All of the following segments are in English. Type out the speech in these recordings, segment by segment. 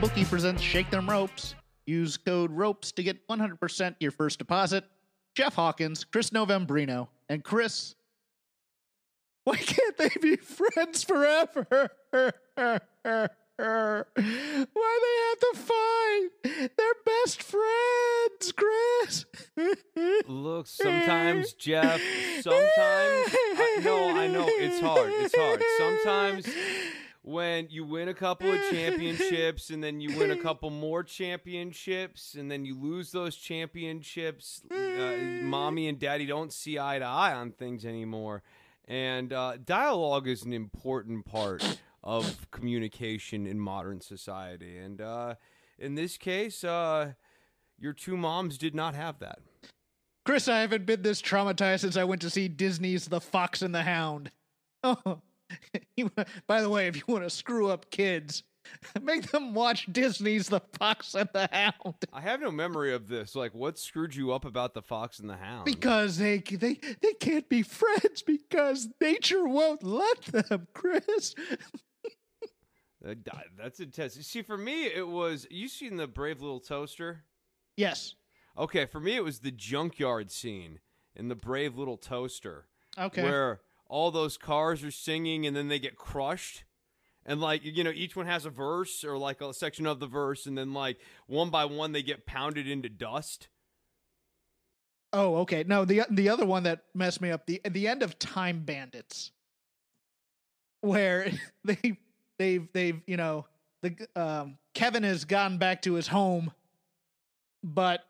Bookie presents Shake Them Ropes. Use code ROPES to get 100% your first deposit. Jeff Hawkins, Chris Novembrino, and Chris. Why can't they be friends forever? Why do they have to fight? They're best friends, Chris. Look, sometimes, Jeff, sometimes. I, no, I know. It's hard. It's hard. Sometimes when you win a couple of championships and then you win a couple more championships and then you lose those championships, uh, mommy and daddy don't see eye to eye on things anymore. And uh, dialogue is an important part of communication in modern society. And uh, in this case, uh, your two moms did not have that. Chris, I haven't been this traumatized since I went to see Disney's The Fox and the Hound. Oh, you, by the way, if you want to screw up kids, make them watch Disney's The Fox and the Hound I have no memory of this. Like, what screwed you up about the Fox and the Hound? because they they they can't be friends because nature won't let them. Chris, that's intense. See, for me, it was you seen the Brave Little Toaster. yes, Okay, for me, it was the junkyard scene in the Brave Little Toaster, okay, where all those cars are singing and then they get crushed. And like you know, each one has a verse or like a section of the verse, and then like one by one they get pounded into dust. Oh, okay. No, the the other one that messed me up the the end of Time Bandits, where they they've they've you know the um, Kevin has gone back to his home, but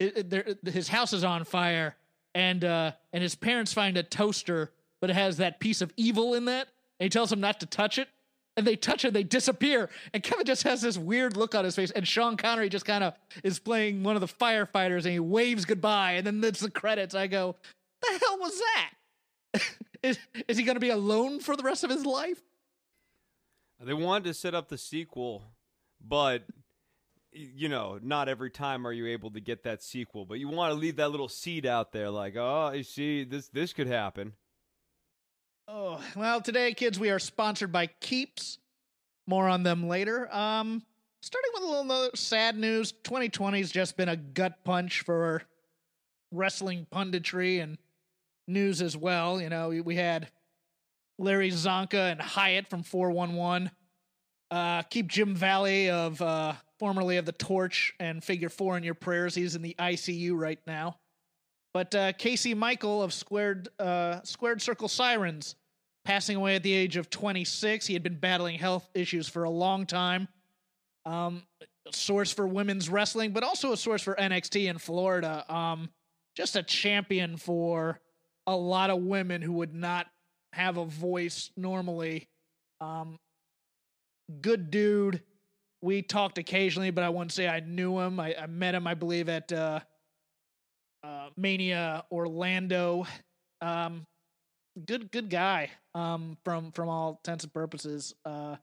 it, it, his house is on fire, and uh, and his parents find a toaster, but it has that piece of evil in that. And he tells them not to touch it, and they touch it, they disappear. And Kevin just has this weird look on his face, and Sean Connery just kind of is playing one of the firefighters, and he waves goodbye, and then it's the credits. I go, the hell was that? is is he going to be alone for the rest of his life? They wanted to set up the sequel, but you know, not every time are you able to get that sequel. But you want to leave that little seed out there, like, oh, you see, this this could happen. Oh, well, today, kids, we are sponsored by Keeps. More on them later. Um, starting with a little sad news 2020 has just been a gut punch for wrestling punditry and news as well. You know, we, we had Larry Zonka and Hyatt from 411. Uh, keep Jim Valley of uh, formerly of the Torch and Figure Four in your prayers. He's in the ICU right now. But uh, Casey Michael of Squared uh, Squared Circle Sirens passing away at the age of 26. He had been battling health issues for a long time. Um, source for women's wrestling, but also a source for NXT in Florida. Um, just a champion for a lot of women who would not have a voice normally. Um, good dude. We talked occasionally, but I wouldn't say I knew him. I, I met him, I believe, at uh, uh, Mania Orlando. Um, good, good guy. Um, from from all intents and purposes. Uh,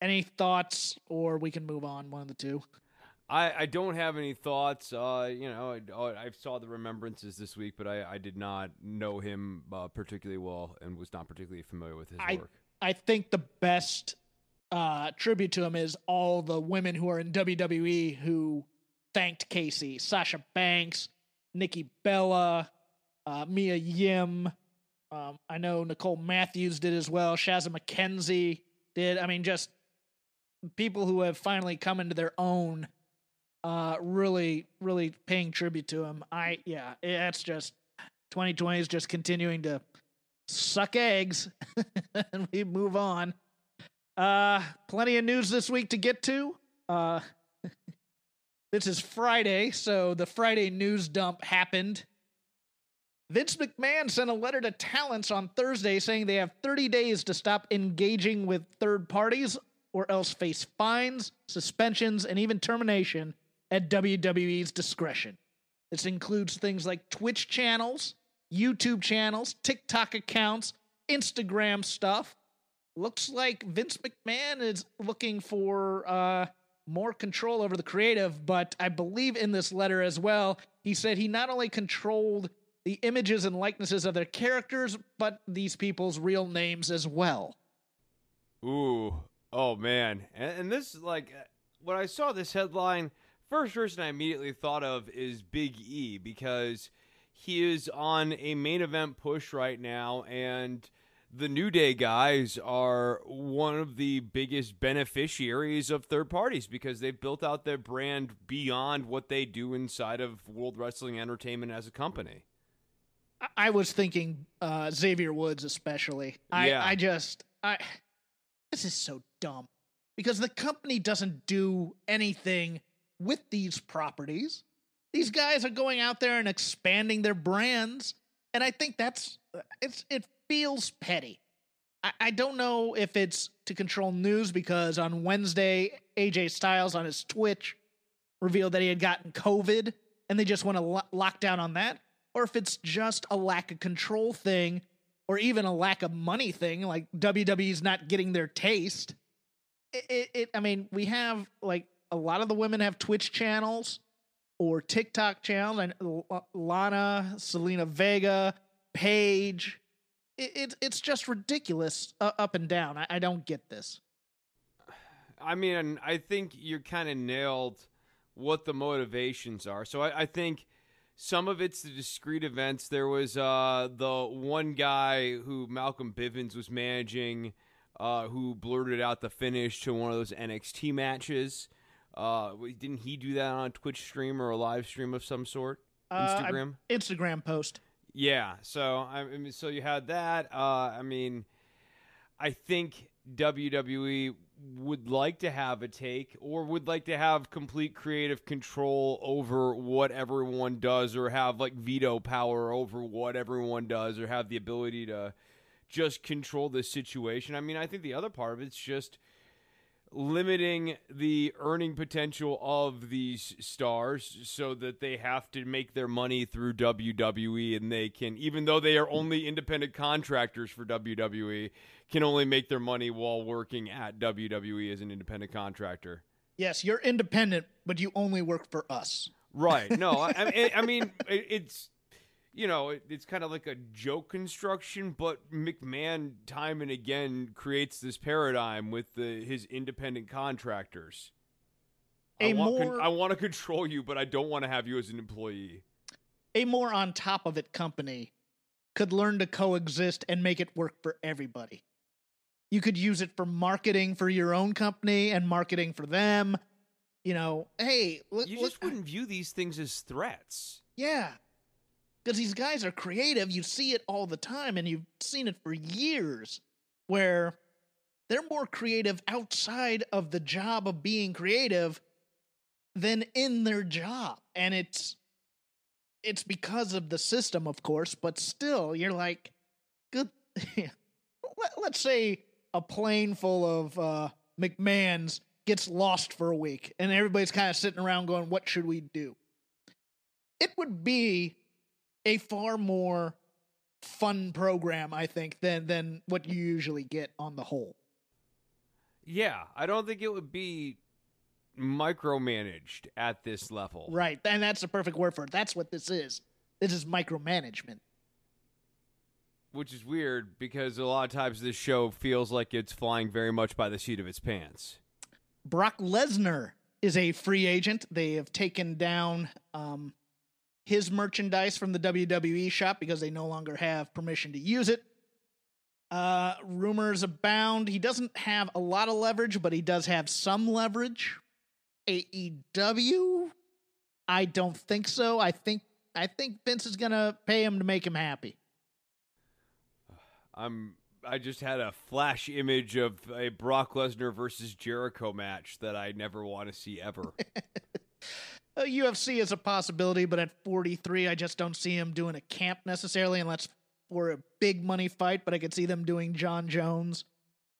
any thoughts, or we can move on. One of the two. I, I don't have any thoughts. Uh, you know, I, oh, I saw the remembrances this week, but I, I did not know him uh, particularly well and was not particularly familiar with his I- work. I think the best uh, tribute to him is all the women who are in WWE who thanked Casey. Sasha Banks, Nikki Bella, uh, Mia Yim. Um, I know Nicole Matthews did as well. Shazza McKenzie did. I mean, just people who have finally come into their own. Uh, really, really paying tribute to him. I yeah, it's just 2020 is just continuing to suck eggs and we move on. Uh, plenty of news this week to get to. Uh, this is Friday, so the Friday news dump happened. Vince McMahon sent a letter to talents on Thursday saying they have 30 days to stop engaging with third parties or else face fines, suspensions, and even termination at WWE's discretion. This includes things like Twitch channels, YouTube channels, TikTok accounts, Instagram stuff. Looks like Vince McMahon is looking for uh, more control over the creative, but I believe in this letter as well, he said he not only controlled the images and likenesses of their characters, but these people's real names as well. Ooh, oh man, and, and this like uh, when I saw this headline, first person I immediately thought of is Big E because he is on a main event push right now, and the New Day guys are one of the biggest beneficiaries of third parties because they've built out their brand beyond what they do inside of World Wrestling Entertainment as a company. I was thinking uh, Xavier Woods, especially. I, Yeah. I just, I, this is so dumb because the company doesn't do anything with these properties. These guys are going out there and expanding their brands, and I think that's it's it feels petty. I, I don't know if it's to control news because on Wednesday, AJ Styles on his Twitch revealed that he had gotten COVID, and they just want to lo- lock down on that, or if it's just a lack of control thing, or even a lack of money thing, like WWE's not getting their taste. It, it, it I mean, we have like a lot of the women have Twitch channels or TikTok channels, and Lana, Zelina Vega, Paige. It, it, it's just ridiculous uh, up and down. I, I don't get this. I mean, I think you're kind of nailed what the motivations are. So I, I think some of it's the discrete events. There was uh, the one guy who Malcolm Bivens was managing, uh, who blurted out the finish to one of those NXT matches. Uh, didn't he do that on a Twitch stream or a live stream of some sort? Uh, I- Instagram. Instagram post. Yeah. So I mean, so you had that. Uh, I mean, I think WWE would like to have a take or would like to have complete creative control over what everyone does or have like veto power over what everyone does or have the ability to just control the situation. I mean, I think the other part of it's just limiting the earning potential of these stars so that they have to make their money through WWE and they can even though they are only independent contractors for WWE can only make their money while working at WWE as an independent contractor. Yes, you're independent, but you only work for us. Right. No, I, I, I mean it's you know it, it's kind of like a joke construction, but McMahon time and again creates this paradigm with the, his independent contractors. I A want, con- more- I want to control you, but I don't want to have you as an employee. A more on top of it company could learn to coexist and make it work for everybody. You could use it for marketing for your own company and marketing for them. You know, hey, look, You look, just wouldn't view these things as threats. yeah. Because these guys are creative. You see it all the time, and you've seen it for years where they're more creative outside of the job of being creative than in their job. And it's it's because of the system, of course, but still, you're like, good. Let, let's say a plane full of uh, McMahons gets lost for a week, and everybody's kind of sitting around going, "What should we do?" It would be a far more fun program, I think, than than what you usually get on the whole. Yeah, I don't think it would be micromanaged at this level. Right, and that's the perfect word for it. That's what this is. This is micromanagement. Which is weird because a lot of times this show feels like it's flying very much by the seat of its pants. Brock Lesnar is a free agent. They have taken down um, his merchandise from the WWE shop because they no longer have permission to use it. Uh, rumors abound. He doesn't have a lot of leverage, but he does have some leverage. AEW? I don't think so. I think I think Vince is gonna pay him to make him happy. I'm I just had a flash image of a Brock Lesnar versus Jericho match that I never want to see ever. uh, UFC is a possibility, but at 43, I just don't see him doing a camp necessarily unless for a big money fight. But I could see them doing Jon Jones.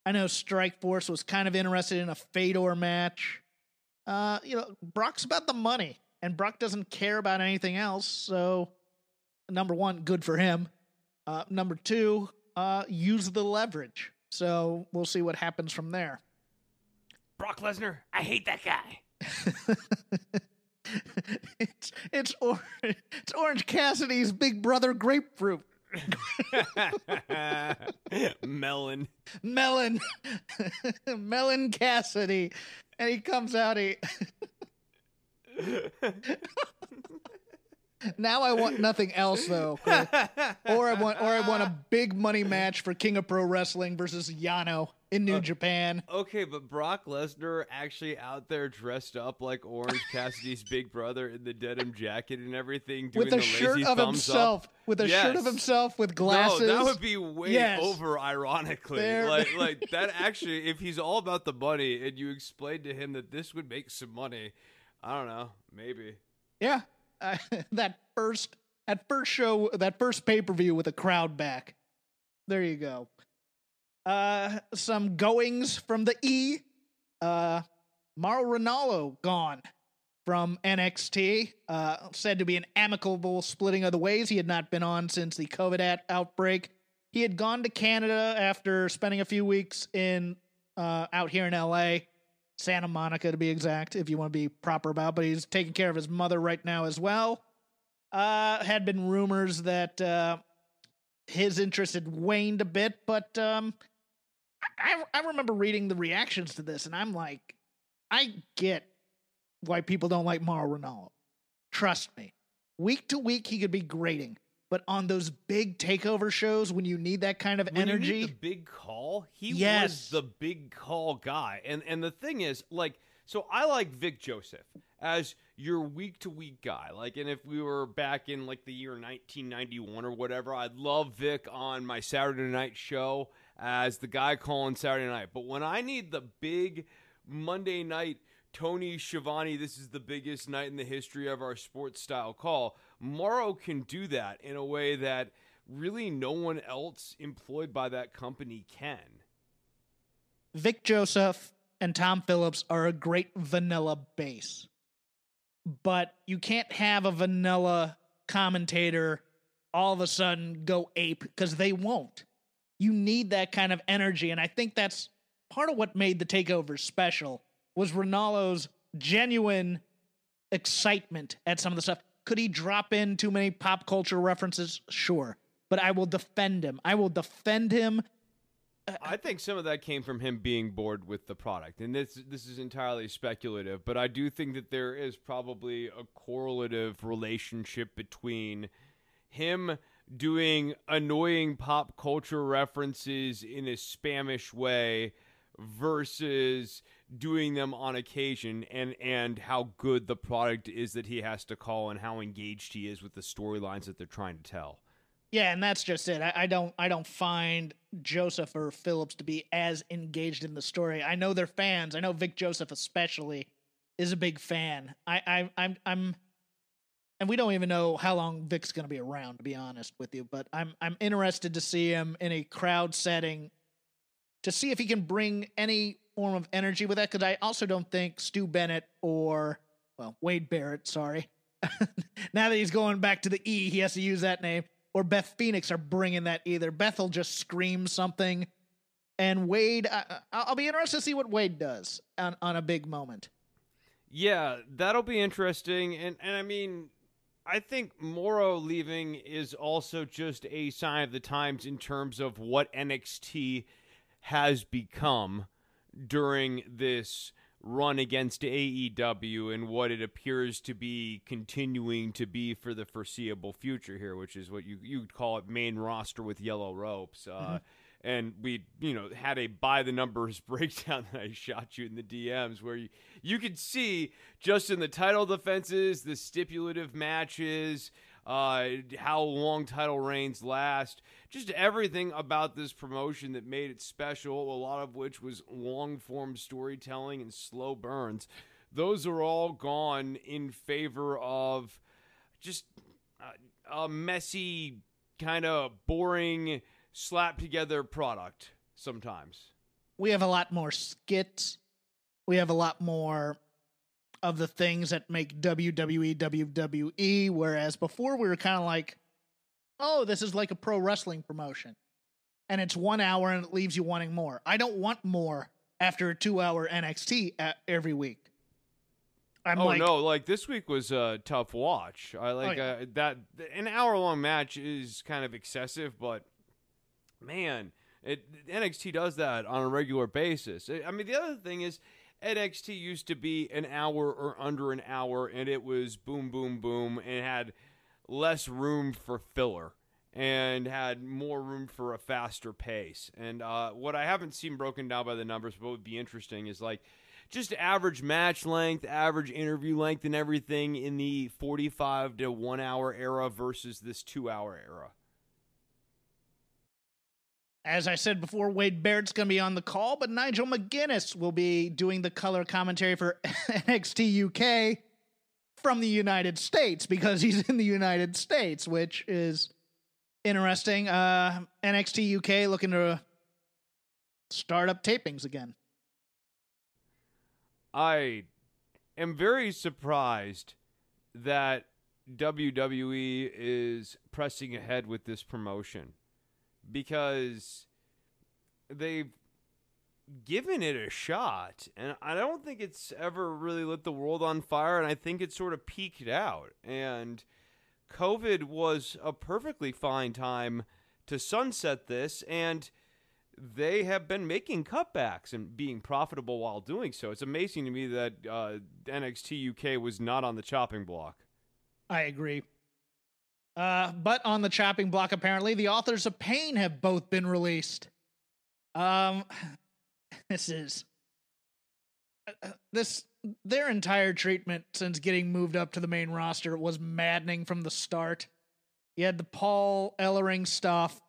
I know Strikeforce was kind of interested in a Fedor match. Uh, you know, Brock's about the money, and Brock doesn't care about anything else. So, number one, good for him. Uh, number two, uh, use the leverage. So we'll see what happens from there. Brock Lesnar, I hate that guy. it's it's, or, it's Orange Cassidy's big brother grapefruit. Melon. Melon. Melon Cassidy. And he comes out he Now I want nothing else though. Or I want or I want a big money match for King of Pro Wrestling versus Yano in New uh, Japan. Okay, but Brock Lesnar actually out there dressed up like Orange Cassidy's big brother in the denim jacket and everything, with a shirt of himself, up. with a yes. shirt of himself with glasses. No, that would be way yes. over. Ironically, there. like like that. Actually, if he's all about the money, and you explained to him that this would make some money, I don't know, maybe. Yeah, uh, that first that first show, that first pay per view with a crowd back. There you go. Uh, some goings from the E. Uh, Mauro Ranallo gone from NXT. Uh, said to be an amicable splitting of the ways. He had not been on since the COVID outbreak. He had gone to Canada after spending a few weeks in uh, out here in LA. Santa Monica to be exact, if you want to be proper about. But he's taking care of his mother right now as well. Uh, had been rumors that uh, his interest had waned a bit, but um, I I remember reading the reactions to this, and I'm like, I get why people don't like Mauro Ranallo. Trust me, week to week he could be grating, But on those big takeover shows, when you need that kind of when energy, the big call, he yes. was the big call guy. And and the thing is, like, so I like Vic Joseph as your week to week guy. Like, and if we were back in like the year 1991 or whatever, I'd love Vic on my Saturday night show as the guy calling Saturday night. But when I need the big Monday night Tony Schiavone, this is the biggest night in the history of our sports style call. Mauro can do that in a way that really no one else employed by that company can. Vic Joseph and Tom Phillips are a great vanilla base. But you can't have a vanilla commentator all of a sudden go ape because they won't. You need that kind of energy. And I think that's part of what made the takeover special was Ranallo's genuine excitement at some of the stuff. Could he drop in too many pop culture references? Sure. But I will defend him. I will defend him. I think some of that came from him being bored with the product. And this this is entirely speculative, but I do think that there is probably a correlative relationship between him doing annoying pop culture references in a spamish way versus doing them on occasion and and how good the product is that he has to call and how engaged he is with the storylines that they're trying to tell. Yeah, and that's just it. I, I, don't I don't find Joseph or Phillips to be as engaged in the story. I know they're fans. I know Vic Joseph especially is a big fan. I, I I'm I'm and we don't even know how long Vic's going to be around to be honest with you, but I'm I'm interested to see him in a crowd setting to see if he can bring any form of energy with that because I also don't think Stu Bennett or well Wade Barrett, sorry. now that he's going back to the E, he has to use that name. Or Beth Phoenix are bringing that either. Beth will just scream something, and Wade. I, I'll be interested to see what Wade does on on a big moment. Yeah, that'll be interesting, and and I mean, I think Mauro leaving is also just a sign of the times in terms of what NXT has become during this run against AEW and what it appears to be continuing to be for the foreseeable future here, which is what you you'd call it main roster with yellow ropes. Uh, mm-hmm. And we, you know, had a by the numbers breakdown that I shot you in the DMs where you, you could see just in the title defenses, the stipulative matches, uh, how long title reigns last, just everything about this promotion that made it special, a lot of which was long form storytelling and slow burns. those are all gone in favor of just a, a messy, kind of boring, slap together product sometimes. We have a lot more skits. We have a lot more of the things that make WWE WWE, whereas before we were kind of like, oh, this is like a pro wrestling promotion. And it's one hour and it leaves you wanting more. I don't want more after a two hour NXT every week. I'm oh like, no! Like this week was a tough watch. I like oh, yeah. uh, that. An hour long match is kind of excessive, but man, it NXT does that on a regular basis. I mean, the other thing is NXT used to be an hour or under an hour, and it was boom, boom, boom, and had less room for filler and had more room for a faster pace. And uh, what I haven't seen broken down by the numbers, but would be interesting, is like just average match length, average interview length, and everything in the 45 to one hour era versus this two hour era. As I said before, Wade Barrett's going to be on the call, but Nigel McGuinness will be doing the color commentary for NXT UK from the United States because he's in the United States, which is interesting. Uh, NXT UK looking to start up tapings again. I am very surprised that WWE is pressing ahead with this promotion because they've given it a shot and I don't think it's ever really lit the world on fire and I think it sort of peaked out and COVID was a perfectly fine time to sunset this and they have been making cutbacks and being profitable while doing so. It's amazing to me that uh, NXT UK was not on the chopping block. I agree. Uh, but on the chopping block, apparently, the authors of Pain have both been released. Um, this is uh, this their entire treatment since getting moved up to the main roster was maddening from the start. You had the Paul Ellering stuff,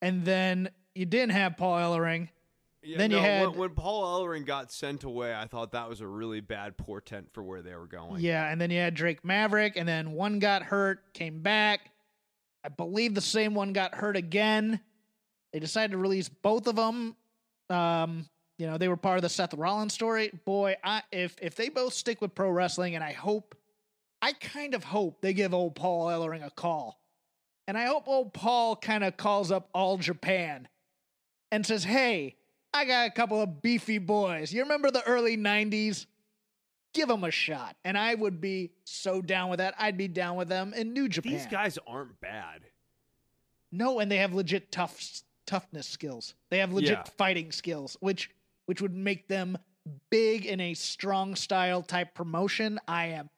and then you didn't have Paul Ellering. Yeah, then no, you had when, when, Paul Ellering got sent away, I thought that was a really bad portent for where they were going. Yeah, and then you had Drake Maverick, and then one got hurt, came back. I believe the same one got hurt again. They decided to release both of them. Um, you know, they were part of the Seth Rollins story. Boy, I if if they both stick with pro wrestling, and I hope, I kind of hope they give old Paul Ellering a call, and I hope old Paul kind of calls up All Japan and says, Hey, I got a couple of beefy boys. You remember the early 90s? Give them a shot. And I would be so down with that. I'd be down with them in New Japan. These guys aren't bad. No, and they have legit tough toughness skills. They have legit yeah. fighting skills, which which would make them big in a strong style type promotion. I am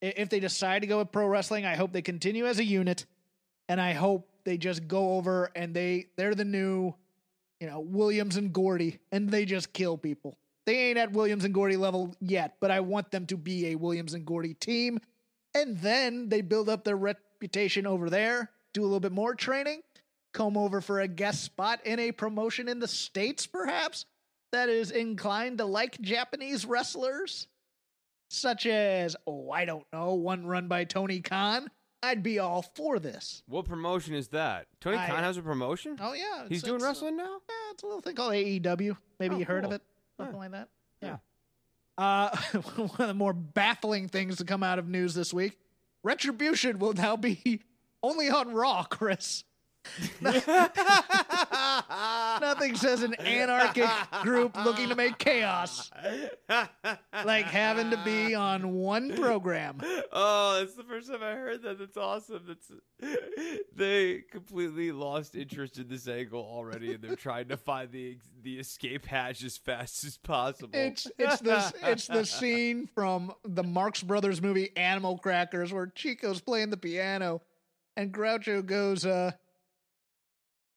if they decide to go with pro wrestling, I hope they continue as a unit and I hope they just go over and they they're the new you know, Williams and Gordy, and they just kill people. They ain't at Williams and Gordy level yet, but I want them to be a Williams and Gordy team. And then they build up their reputation over there, do a little bit more training, come over for a guest spot in a promotion in the States, perhaps, that is inclined to like Japanese wrestlers, such as, oh, I don't know, one run by Tony Khan I'd be all for this. What promotion is that? Tony I, Khan has a promotion? Oh yeah, he's doing wrestling now. Yeah, it's a little thing called AEW. Maybe oh, you heard cool. of it, something like that. Yeah. yeah. Uh, one of the more baffling things to come out of news this week: Retribution will now be only on Raw, Chris. Nothing says an anarchic group looking to make chaos like having to be on one program. Oh, it's the first time I heard that. That's awesome. That's they completely lost interest in this angle already, and they're trying to find the the escape hatch as fast as possible. It's it's the it's the scene from the Marx Brothers movie Animal Crackers where Chico's playing the piano, and Groucho goes, uh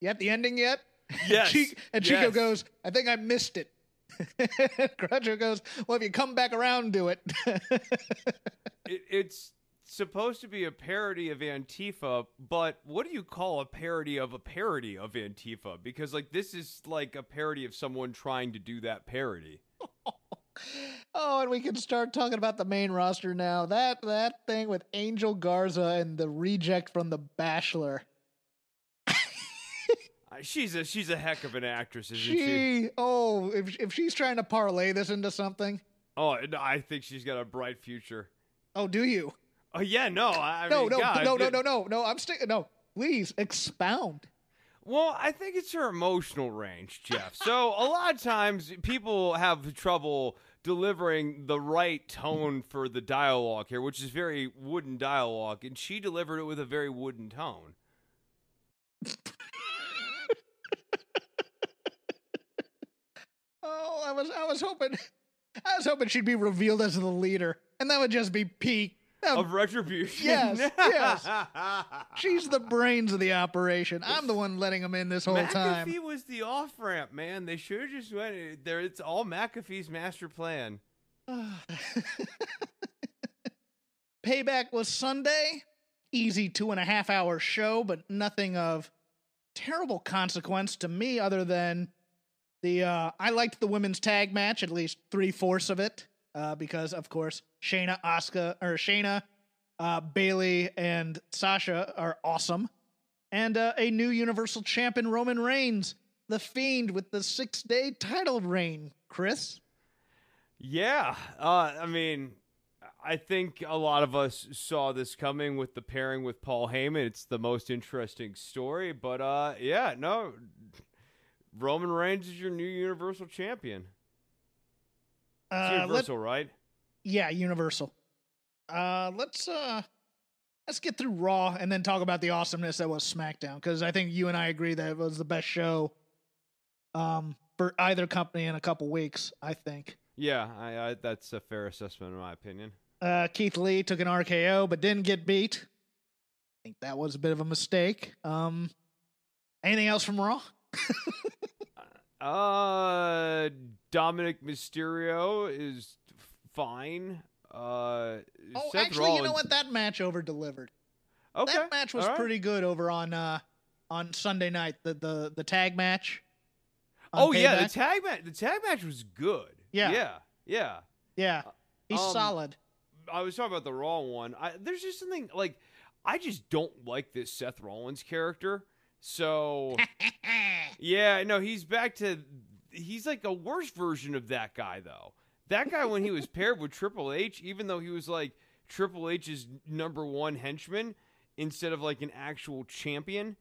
you have the ending yet? Yes. Chico, and Chico yes. goes, I think I missed it. Groucho goes, Well, if you come back around, do it. it. It's supposed to be a parody of Antifa, but what do you call a parody of a parody of Antifa? Because, like, this is like a parody of someone trying to do that parody. Oh, and we can start talking about the main roster now. That that thing with Angel Garza and the reject from The Bachelor. She's a she's a heck of an actress, isn't she? She, oh, if if she's trying to parlay this into something, Oh, I think she's got a bright future. oh, do you? Oh yeah, no, I, no, mean, no, God, no, no, no, no, no. I'm sticking. No, please expound. Well, I think it's her emotional range, Jeff. So a lot of times people have trouble delivering the right tone for the dialogue here, which is very wooden dialogue, and she delivered it with a very wooden tone. Oh, I was, I was hoping, I was hoping she'd be revealed as the leader, and that would just be peak. That um, Of retribution. Yes, yes. She's the brains of the operation. I'm the one letting him in this whole time. McAfee was the off ramp, man. They should have just went there. It's all McAfee's master plan. Payback was Sunday. Easy two and a half hour show, but nothing of terrible consequence to me other than the uh I liked the women's tag match, at least three fourths of it. Uh, because of course Shayna, Asuka, or Shayna, uh, Bayley, and Sasha are awesome, and uh, a new Universal Champion Roman Reigns, the Fiend with the six day title reign. Chris, Yeah, uh, I mean, I think a lot of us saw this coming with the pairing with Paul Heyman. It's the most interesting story, but uh, yeah, no, Roman Reigns is your new Universal Champion. It's uh, let- Universal, right? Yeah, Universal. Uh let's uh let's get through Raw and then talk about the awesomeness that was SmackDown because I think you and I agree that it was the best show um for either company in a couple weeks, I think. Yeah, I, I, that's a fair assessment in my opinion. Uh Keith Lee took an RKO but didn't get beat. I think that was a bit of a mistake. Um anything else from Raw? Uh, Dominic Mysterio is fine. Uh, Oh, Seth actually, you know what? That match over delivered. Okay, That match was right. pretty good over on uh on Sunday night. The the the tag match. Oh yeah, the tag match. The tag match was good. Yeah. yeah, yeah. yeah. He's um, solid. I was talking about the Raw one. I, there's just something like I just don't like this Seth Rollins character. So yeah, no, he's back to he's like a worse version of that guy though. That guy when he was paired with Triple H, even though he was like Triple H's number one henchman instead of like an actual champion,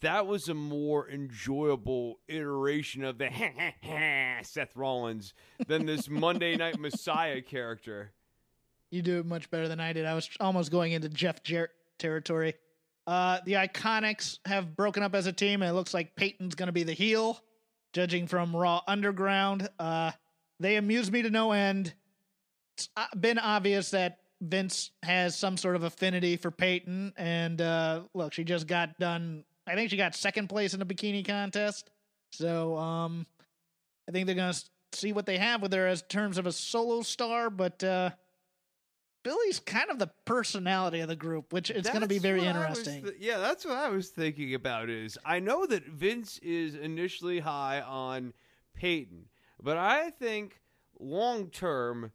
that was a more enjoyable iteration of the Seth Rollins than this Monday Night Messiah character. You do it much better than I did. I was almost going into Jeff Jarrett territory. Uh, the Iconics have broken up as a team, and it looks like Peyton's going to be the heel, judging from Raw Underground. Uh, they amuse me to no end. It's been obvious that Vince has some sort of affinity for Peyton, and uh, look, she just got done. I think she got second place in the bikini contest. So, um, I think they're going to see what they have with her as terms of a solo star, but uh, Billie's kind of the personality of the group, which it's going to be very what I was interesting. th- yeah, that's what I was thinking about. Is I know that Vince is initially high on Peyton, but I think long term,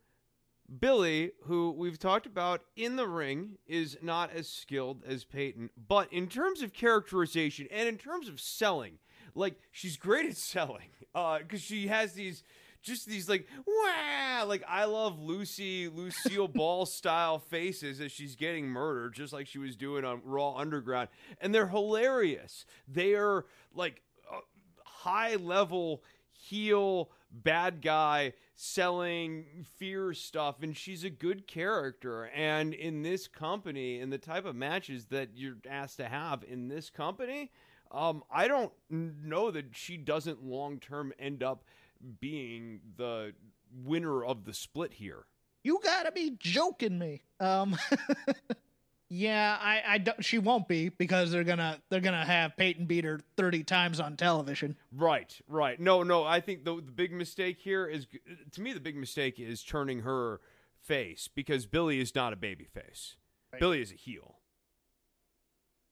Billy, who we've talked about in the ring, is not as skilled as Peyton. But in terms of characterization and in terms of selling, like she's great at selling, uh, because she has these just these like wow like i love lucy lucille ball style faces as she's getting murdered just like she was doing on raw underground. And they're hilarious. They are like uh, high level heel bad guy selling fear stuff and she's a good character. And in this company and the type of matches that you're asked to have in this company um, I don't know that she doesn't long term end up being the winner of the split here. You gotta be joking me. Um, yeah, I, I don't. She won't be because they're gonna they're gonna have Peyton beat her thirty times on television. Right, right. No, no. I think the the big mistake here is to me the big mistake is turning her face because Billie is not a baby face. Right. Billie is a heel.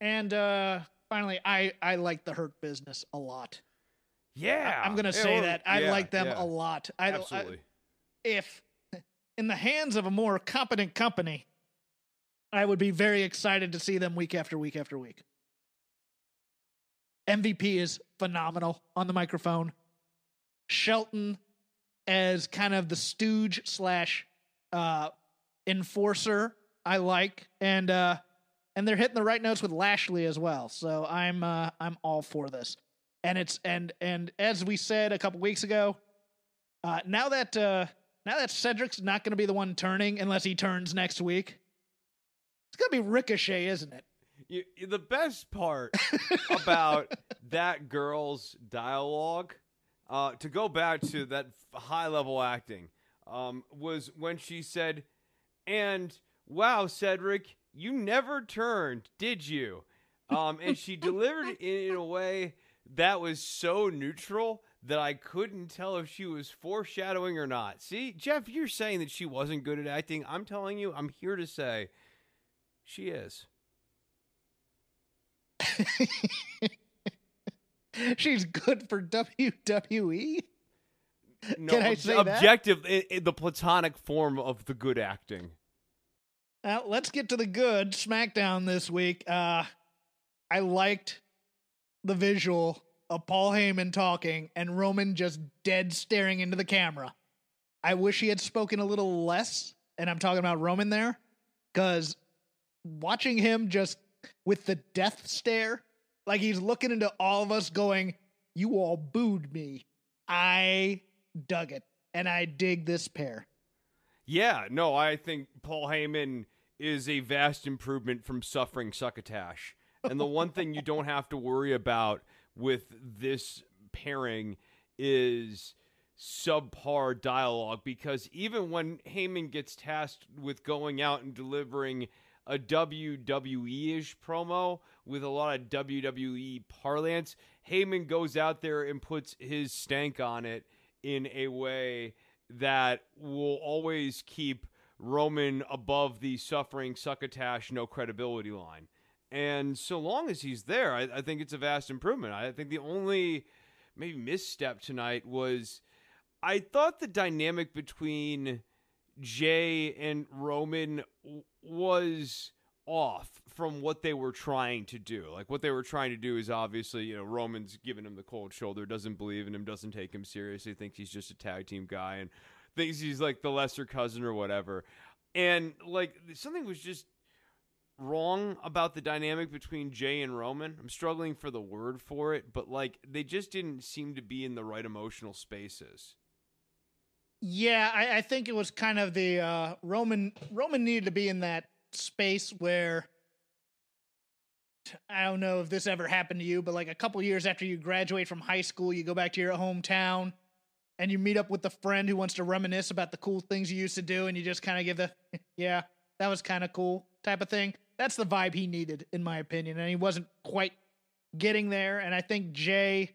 And uh, finally, I I like the Hurt Business a lot. Yeah, I, am gonna say or- that I yeah, like them yeah. a lot. I, I Absolutely. if in the hands of a more competent company, I would be very excited to see them week after week after week. MVP is phenomenal on the microphone. Shelton as kind of the stooge slash uh, enforcer, I like, and uh, and they're hitting the right notes with Lashley as well. So I'm uh, I'm all for this. And it's and and as we said a couple weeks ago, uh, now that uh, now that Cedric's not going to be the one turning unless he turns next week, it's going to be Ricochet, isn't it? You, the best part about that girl's dialogue, uh, to go back to that high level acting, um, was when she said, "And wow, Cedric, you never turned, did you?" Um, and she delivered it in a way that was so neutral that I couldn't tell if she was foreshadowing or not. See, Jeff, you're saying that she wasn't good at acting. I'm telling you, I'm here to say she is. She's good for WWE. No, Can I say that? objective, i- i- the platonic form of the good acting. Now let's get to the good SmackDown this week. Uh, I liked the visual of Paul Heyman talking and Roman just dead staring into the camera. I wish he had spoken a little less, and I'm talking about Roman there, because watching him just with the death stare, like he's looking into all of us, going, "You all booed me." I dug it, and I dig this pair. Yeah, no, I think Paul Heyman is a vast improvement from suffering succotash. And the one thing you don't have to worry about with this pairing is subpar dialogue because even when Heyman gets tasked with going out and delivering a WWE ish promo with a lot of WWE parlance, Heyman goes out there and puts his stank on it in a way that will always keep Roman above the suffering succotash no credibility line. And so long as he's there, I, I think it's a vast improvement. I think the only maybe misstep tonight was I thought the dynamic between Jey and Roman was off from what they were trying to do. Like what they were trying to do is obviously, you know, Roman's giving him the cold shoulder, doesn't believe in him, doesn't take him seriously, thinks he's just a tag team guy and thinks he's like the lesser cousin or whatever. And like something was just wrong about the dynamic between Jey and Roman. I'm struggling for the word for it, but like they just didn't seem to be in the right emotional spaces. Yeah, I, I think it was kind of the uh, Roman. Roman needed to be in that space where I don't know if this ever happened to you, but like a couple years after you graduate from high school, you go back to your hometown and you meet up with a friend who wants to reminisce about the cool things you used to do, and you just kind of give the yeah, that was kind of cool type of thing. That's the vibe he needed, in my opinion, and he wasn't quite getting there. And I think Jey.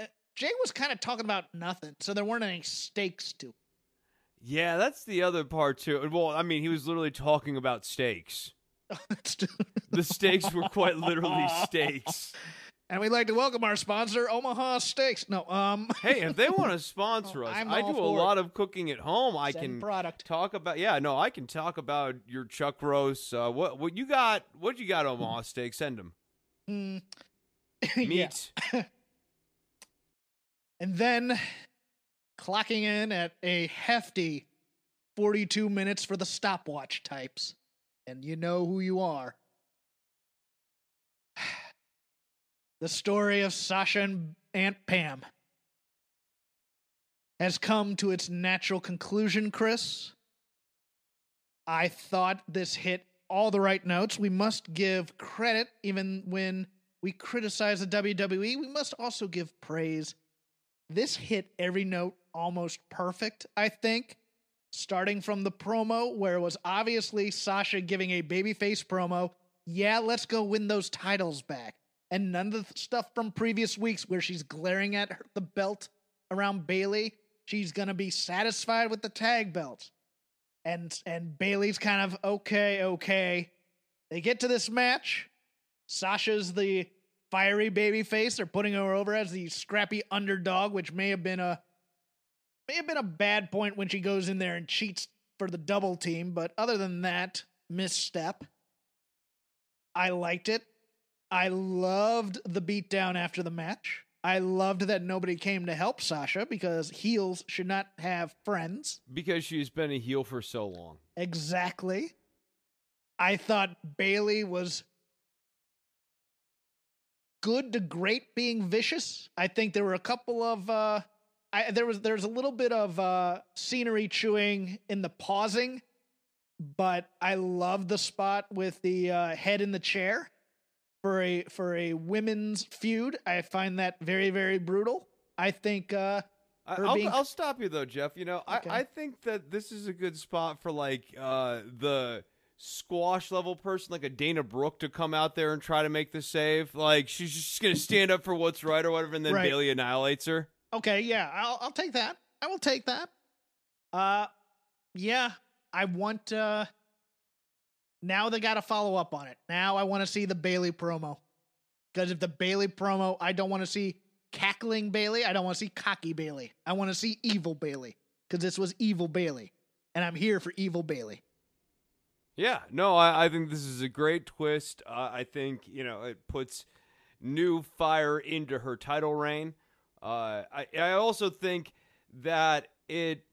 uh, Jey was kind of talking about nothing, so there weren't any stakes to it. Yeah, that's the other part too. Well, I mean, he was literally talking about stakes. The stakes were quite literally steaks. And we'd like to welcome our sponsor, Omaha Steaks. No, um, Hey, if they want to sponsor us, I'm I do a it. lot of cooking at home. I send can product. talk about. Yeah, no, I can talk about your chuck roast. Uh, what what you got? What you got, Omaha steak? Send them Mm. meat. And then clocking in at a hefty 42 minutes for the stopwatch types. And you know who you are. The story of Sasha and Aunt Pam has come to its natural conclusion, Chris. I thought this hit all the right notes. We must give credit even when we criticize the WWE. We must also give praise. This hit every note almost perfect, I think. Starting from the promo, where it was obviously Sasha giving a babyface promo. Yeah, let's go win those titles back. And none of the stuff from previous weeks where she's glaring at her, the belt around Bayley. She's to be satisfied with the tag belt and and Bayley's kind of okay, okay. They get to this match. Sasha's the fiery baby face. They're putting her over as the scrappy underdog, which may have been a may have been a bad point when she goes in there and cheats for the double team, but other than that, misstep. I liked it. I loved the beatdown after the match. I loved that nobody came to help Sasha because heels should not have friends. Because she's been a heel for so long. Exactly. I thought Bayley was good to great being vicious. I think there were a couple of uh I there was there's a little bit of uh scenery chewing in the pausing, but I love the spot with the uh head in the chair for a for a women's feud. I find that very very brutal. I think uh I'll, being- I'll stop you though, Jeff. You know, Okay. I, I think that this is a good spot for like uh, the squash level person, like a Dana Brooke, to come out there and try to make the save. Like she's just gonna stand up for what's right or whatever, and then Right. Bayley annihilates her. Okay, yeah, I'll I'll take that. I will take that. Uh yeah, I want uh now they got to follow up on it. Now I want to see the Bayley promo. Cuz if the Bayley promo, I don't want to see cackling Bayley, I don't want to see cocky Bayley. I want to see evil Bayley cuz this was evil Bayley and I'm here for evil Bayley. Yeah, no, I, I think this is a great twist. Uh, I think you know it puts new fire into her title reign. Uh, I I also think that it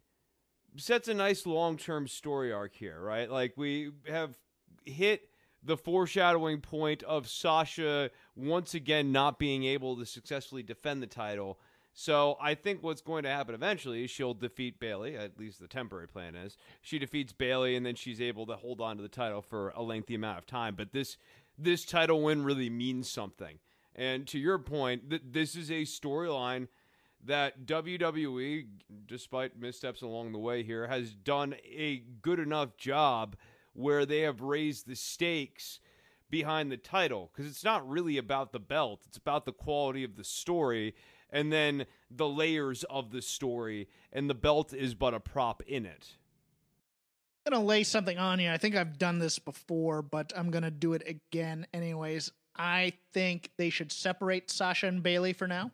sets a nice long term story arc here, right? Like we have hit the foreshadowing point of Sasha once again not being able to successfully defend the title. So I think what's going to happen eventually is she'll defeat Bayley. At least the temporary plan is she defeats Bayley, and then she's able to hold on to the title for a lengthy amount of time. But this this title win really means something. And to your point, th- this is a storyline that WWE, despite missteps along the way here, has done a good enough job where they have raised the stakes behind the title because it's not really about the belt, it's about the quality of the story and then the layers of the story, and the belt is but a prop in it. I'm going to lay something on you. I think I've done this before, but I'm going to do it again anyways. I think they should separate Sasha and Bayley for now.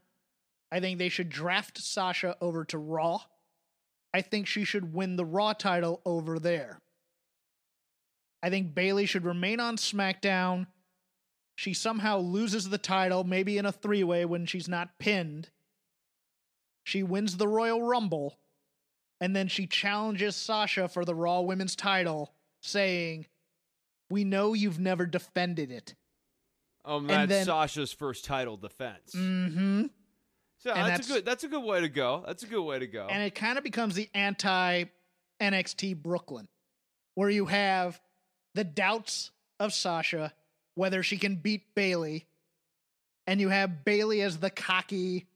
I think they should draft Sasha over to Raw. I think she should win the Raw title over there. I think Bayley should remain on SmackDown. She somehow loses the title, maybe in a three way when she's not pinned. She wins the Royal Rumble and then she challenges Sasha for the Raw Women's title, saying, "We know you've never defended it." Um, And that's then- Sasha's first title defense. Mm-hmm. So that's, that's- a good. That's a good way to go. That's a good way to go. And it kind of becomes the anti NXT Brooklyn, where you have the doubts of Sasha, whether she can beat Bayley, and you have Bayley as the cocky,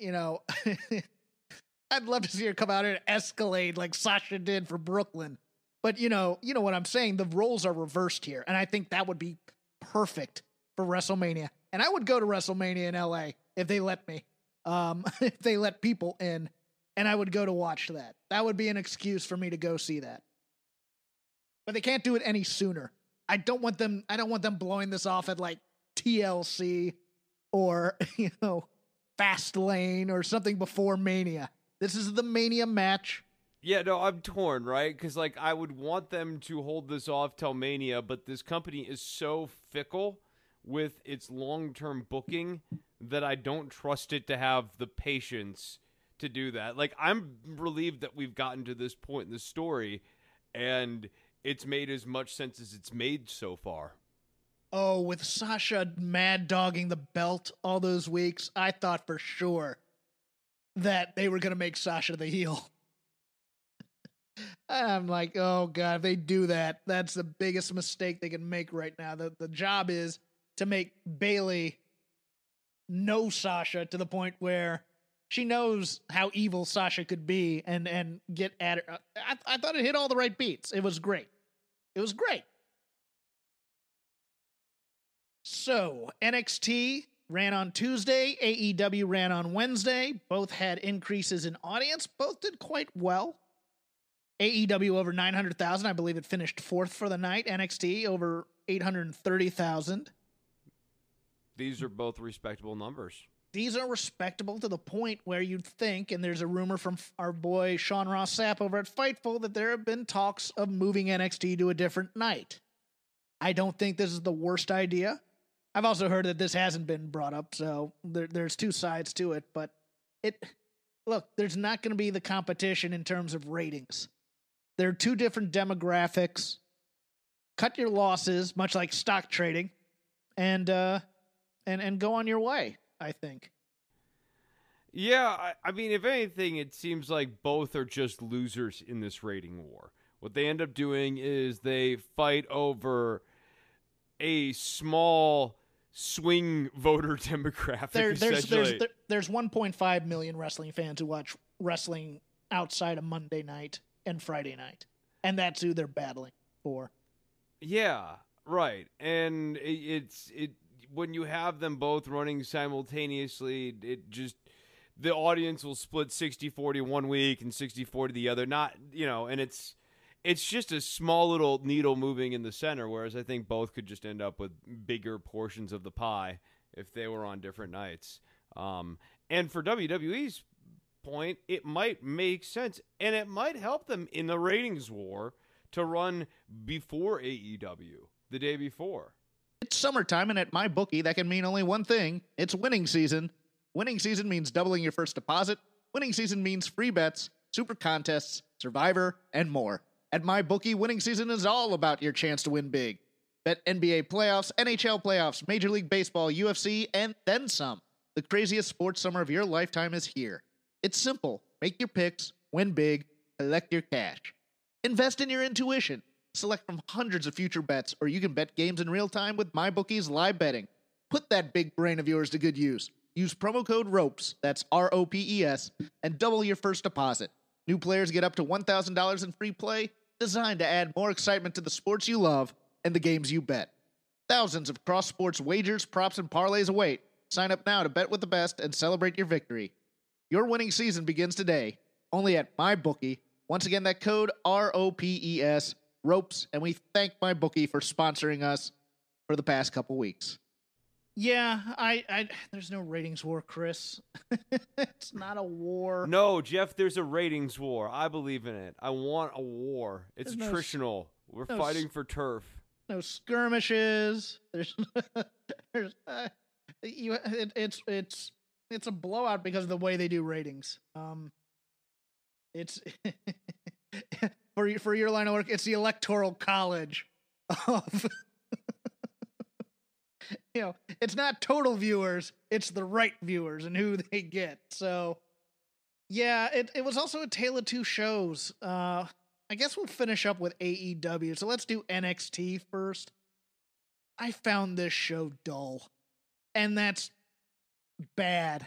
you know. I'd love to see her come out and escalate like Sasha did for Brooklyn. But you know, you know what I'm saying. The roles are reversed here, and I think that would be perfect for WrestleMania. And I would go to WrestleMania in LA if they let me. Um, if they let people in, and I would go to watch that. That would be an excuse for me to go see that. But they can't do it any sooner. I don't want them. I don't want them blowing this off at like TLC or you know Fast Lane or something before Mania. This is the Mania match. Yeah, no, I'm torn, right? Because like I would want them to hold this off till Mania, but this company is so fickle with its long-term booking that I don't trust it to have the patience to do that. Like I'm relieved that we've gotten to this point in the story, and it's made as much sense as it's made so far. Oh, with Sasha mad dogging the belt all those weeks, I thought for sure that they were going to make Sasha the heel. I'm like, oh god, if they do that, that's the biggest mistake they can make right now. The the job is to make Bayley know Sasha to the point where she knows how evil Sasha could be and and get at her. I, I thought it hit all the right beats. It was great. It was great. So, NXT ran on Tuesday, AEW ran on Wednesday. Both had increases in audience, both did quite well. AEW over 900,000, I believe it finished fourth for the night. NXT over 830,000. These are both respectable numbers. These are respectable to the point where you'd think, and there's a rumor from our boy Sean Ross Sapp over at Fightful that there have been talks of moving NXT to a different night. I don't think this is the worst idea. I've also heard that this hasn't been brought up, so there, there's two sides to it. But it, look, there's not going to be the competition in terms of ratings. There are two different demographics. Cut your losses, much like stock trading, and uh, and and go on your way. I think. Yeah, I, I, mean, if anything, it seems like both are just losers in this rating war. What they end up doing is they fight over a small swing voter demographic. There, there's there's there, there's 1.5 million wrestling fans who watch wrestling outside of Monday night and Friday night, and that's who they're battling for. Yeah, right. And it, it's it when you have them both running simultaneously, it just the audience will split 60-40 one week and 60-40 the other. Not, you know, and it's it's just a small little needle moving in the center whereas I think both could just end up with bigger portions of the pie if they were on different nights. Um, and for WWE's point, it might make sense and it might help them in the ratings war to run before AEW the day before. It's summertime, and at my bookie, that can mean only one thing it's winning season. Winning season means doubling your first deposit. Winning season means free bets, super contests, survivor, and more. At my bookie, winning season is all about your chance to win big. Bet NBA playoffs, NHL playoffs, Major League Baseball, UFC, and then some. The craziest sports summer of your lifetime is here. It's simple. Make your picks, win big, collect your cash. Invest in your intuition. Select from hundreds of future bets, or you can bet games in real time with MyBookie's live betting. Put that big brain of yours to good use. Use promo code ROPES, that's R O P E S, and double your first deposit. New players get up to $1,000 in free play, designed to add more excitement to the sports you love and the games you bet. Thousands of cross sports wagers, props, and parlays await. Sign up now to bet with the best and celebrate your victory. Your winning season begins today, only at MyBookie. Once again, that code R O P E S ropes, and we thank my bookie for sponsoring us for the past couple weeks. Yeah, I, I there's no ratings war, Chris. it's not a war. No, Jeff, there's a ratings war. I believe in it. I want a war. It's there's attritional. No, We're no fighting for turf. No skirmishes. There's there's uh, you it, it's it's it's a blowout because of the way they do ratings. Um it's for for your line of work, it's the electoral college of you know, it's not total viewers, it's the right viewers and who they get. So yeah, it, it was also a tale of two shows. Uh I guess we'll finish up with AEW. So let's do NXT first. I found this show dull. And that's bad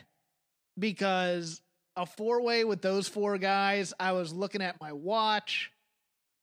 because a four way with those four guys, I was looking at my watch.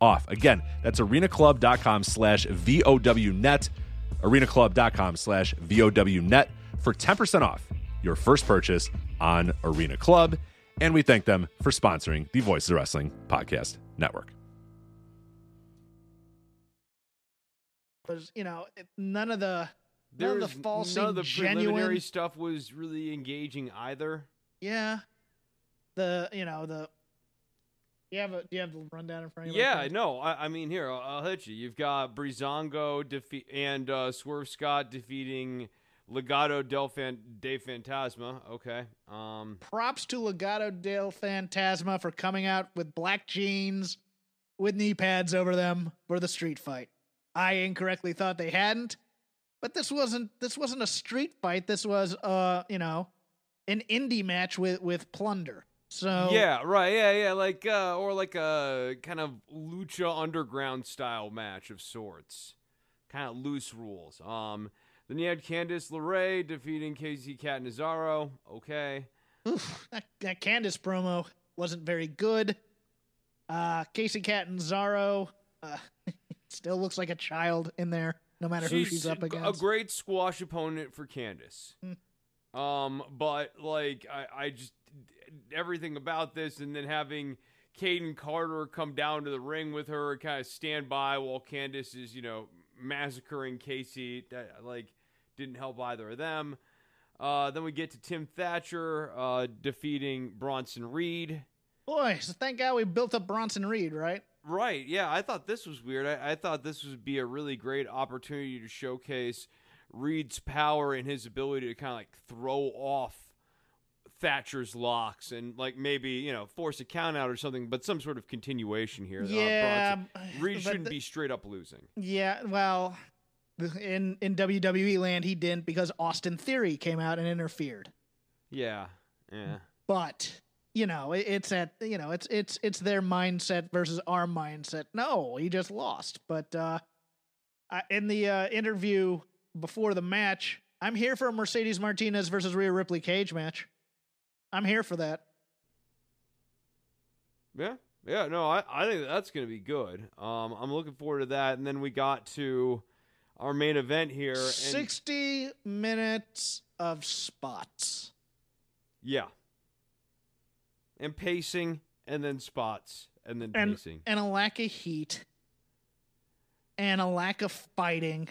off. Again, that's arenaclub.com slash VOWnet, arenaclub.com slash VOWnet for 10% off your first purchase on Arena Club. And we thank them for sponsoring the Voices of Wrestling Podcast Network. Was you know none of the none There's of the false none of the genuine. preliminary stuff was really engaging either. Yeah, the you know the. You have a do you have the rundown in front of you? Yeah, Frank? no, I, I mean here I'll, I'll hit you. You've got Breezango defeat and uh, Swerve Scott defeating Legado del Fan- de Fantasma. Okay, um, Props to Legado del Fantasma for coming out with black jeans with knee pads over them for the street fight. I incorrectly thought they hadn't, but this wasn't this wasn't a street fight. This was uh, you know, an indie match with with plunder. So yeah, right, yeah, yeah, like uh, or like a kind of lucha underground style match of sorts, kind of loose rules. Um, then you had Candice LeRae defeating Kacy Catanzaro. Okay. Oof, that, that Candice promo wasn't very good. Uh, Kacy Catanzaro uh, still looks like a child in there, no matter who she's up against. a great squash opponent for Candice. Hmm. Um, but like I, I just everything about this, and then having Kayden Carter come down to the ring with her and kind of stand by while Candice is, you know, massacring Kacy. That like didn't help either of them. Uh, then we get to Tim Thatcher uh, defeating Bronson Reed. Boy, so thank God we built up Bronson Reed, right? Right. Yeah, I thought this was weird. I, I thought this would be a really great opportunity to showcase Reed's power and his ability to kind of like throw off Thatcher's locks and like maybe you know force a count out or something, but some sort of continuation here. Uh, Yeah, Bronson- Reed shouldn't the- be straight up losing. Yeah, well, in in WWE land he didn't because Austin Theory came out and interfered. Yeah. Yeah. But you know, it, it's at you know, it's it's it's their mindset versus our mindset. No, he just lost. But uh, I, in the uh, interview before the match, I'm here for a Mercedes Martinez versus Rhea Ripley cage match. I'm here for that. Yeah. Yeah, no, I, I think that's going to be good. Um, I'm looking forward to that. And then we got to our main event here. And, 60 minutes of spots. Yeah. And pacing, and then spots, and then And, pacing. and a lack of heat. And a lack of fighting.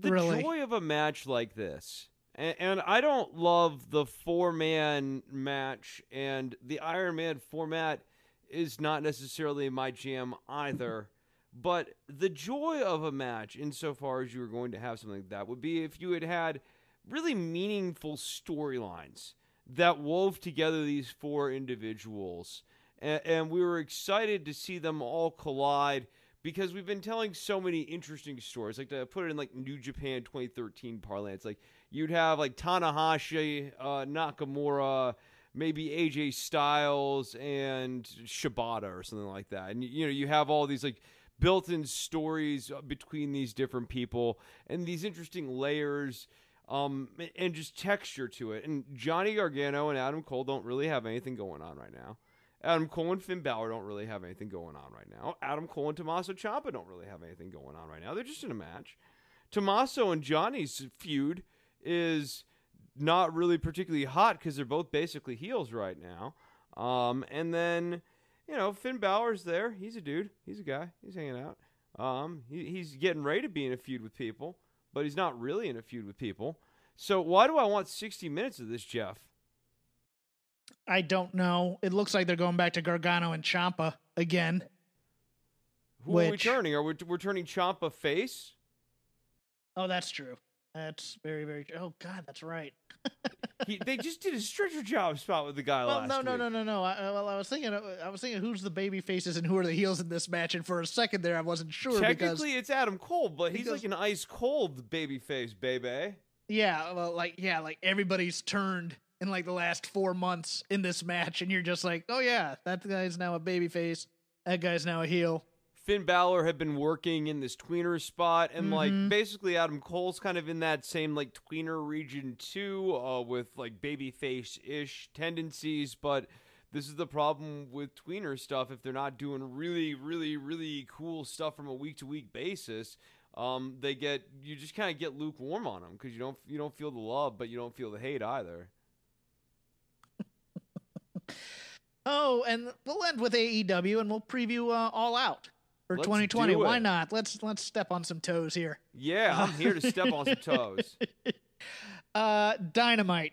The really. joy of a match like this, and, I don't love the four man match, and the Iron Man format is not necessarily my jam either. But the joy of a match, insofar as you were going to have something like that, would be if you had had really meaningful storylines that wove together these four individuals. And, and we were excited to see them all collide because we've been telling so many interesting stories. Like to put it in like New Japan 2013 parlance, like you'd have like Tanahashi, uh, Nakamura, maybe AJ Styles and Shibata or something like that. And you know, you have all these like built-in stories uh, between these different people and these interesting layers um and just texture to it. And Johnny Gargano and Adam Cole don't really have anything going on right now. Adam Cole and Finn Balor don't really have anything going on right now. Adam Cole and Tommaso Ciampa don't really have anything going on right now. They're just in a match. Tommaso and Johnny's feud is not really particularly hot because they're both basically heels right now. Um, and then, you know, Finn Balor's there. He's a dude. He's a guy. He's hanging out. Um, he, he's getting ready to be in a feud with people, but he's not really in a feud with people. So why do I want 60 minutes of this, Jeff? I don't know. It looks like they're going back to Gargano and Ciampa again. Who are we turning? Are we we're turning Ciampa face? Oh, that's true. That's very, very true. Oh, God, that's right. He, they just did a stretcher job spot with the guy Well, last no, no, week. no, no, no. I, well, I was thinking, I was thinking, who's the baby faces and who are the heels in this match? And for a second there, I wasn't sure because, Technically, it's Adam Cole, but he's because- like an ice cold baby face, baby. yeah, well, like, yeah, like everybody's turned in like the last four months in this match, and you're just like, oh yeah, that guy's now a baby face. That guy's now a heel. Finn Balor had been working in this tweener spot, and like Mhm. basically Adam Cole's kind of in that same like tweener region too, uh, with like babyface ish tendencies. But this is the problem with tweener stuff. If they're not doing really, really, really cool stuff from a week to week basis, um, they get you just kind of get lukewarm on them because you don't you don't feel the love, but you don't feel the hate either. Oh, and we'll end with AEW, and we'll preview uh, All Out for Let's 2020. do Why not? Let's let's step on some toes here. Yeah, I'm here to step on some toes. Uh, Dynamite.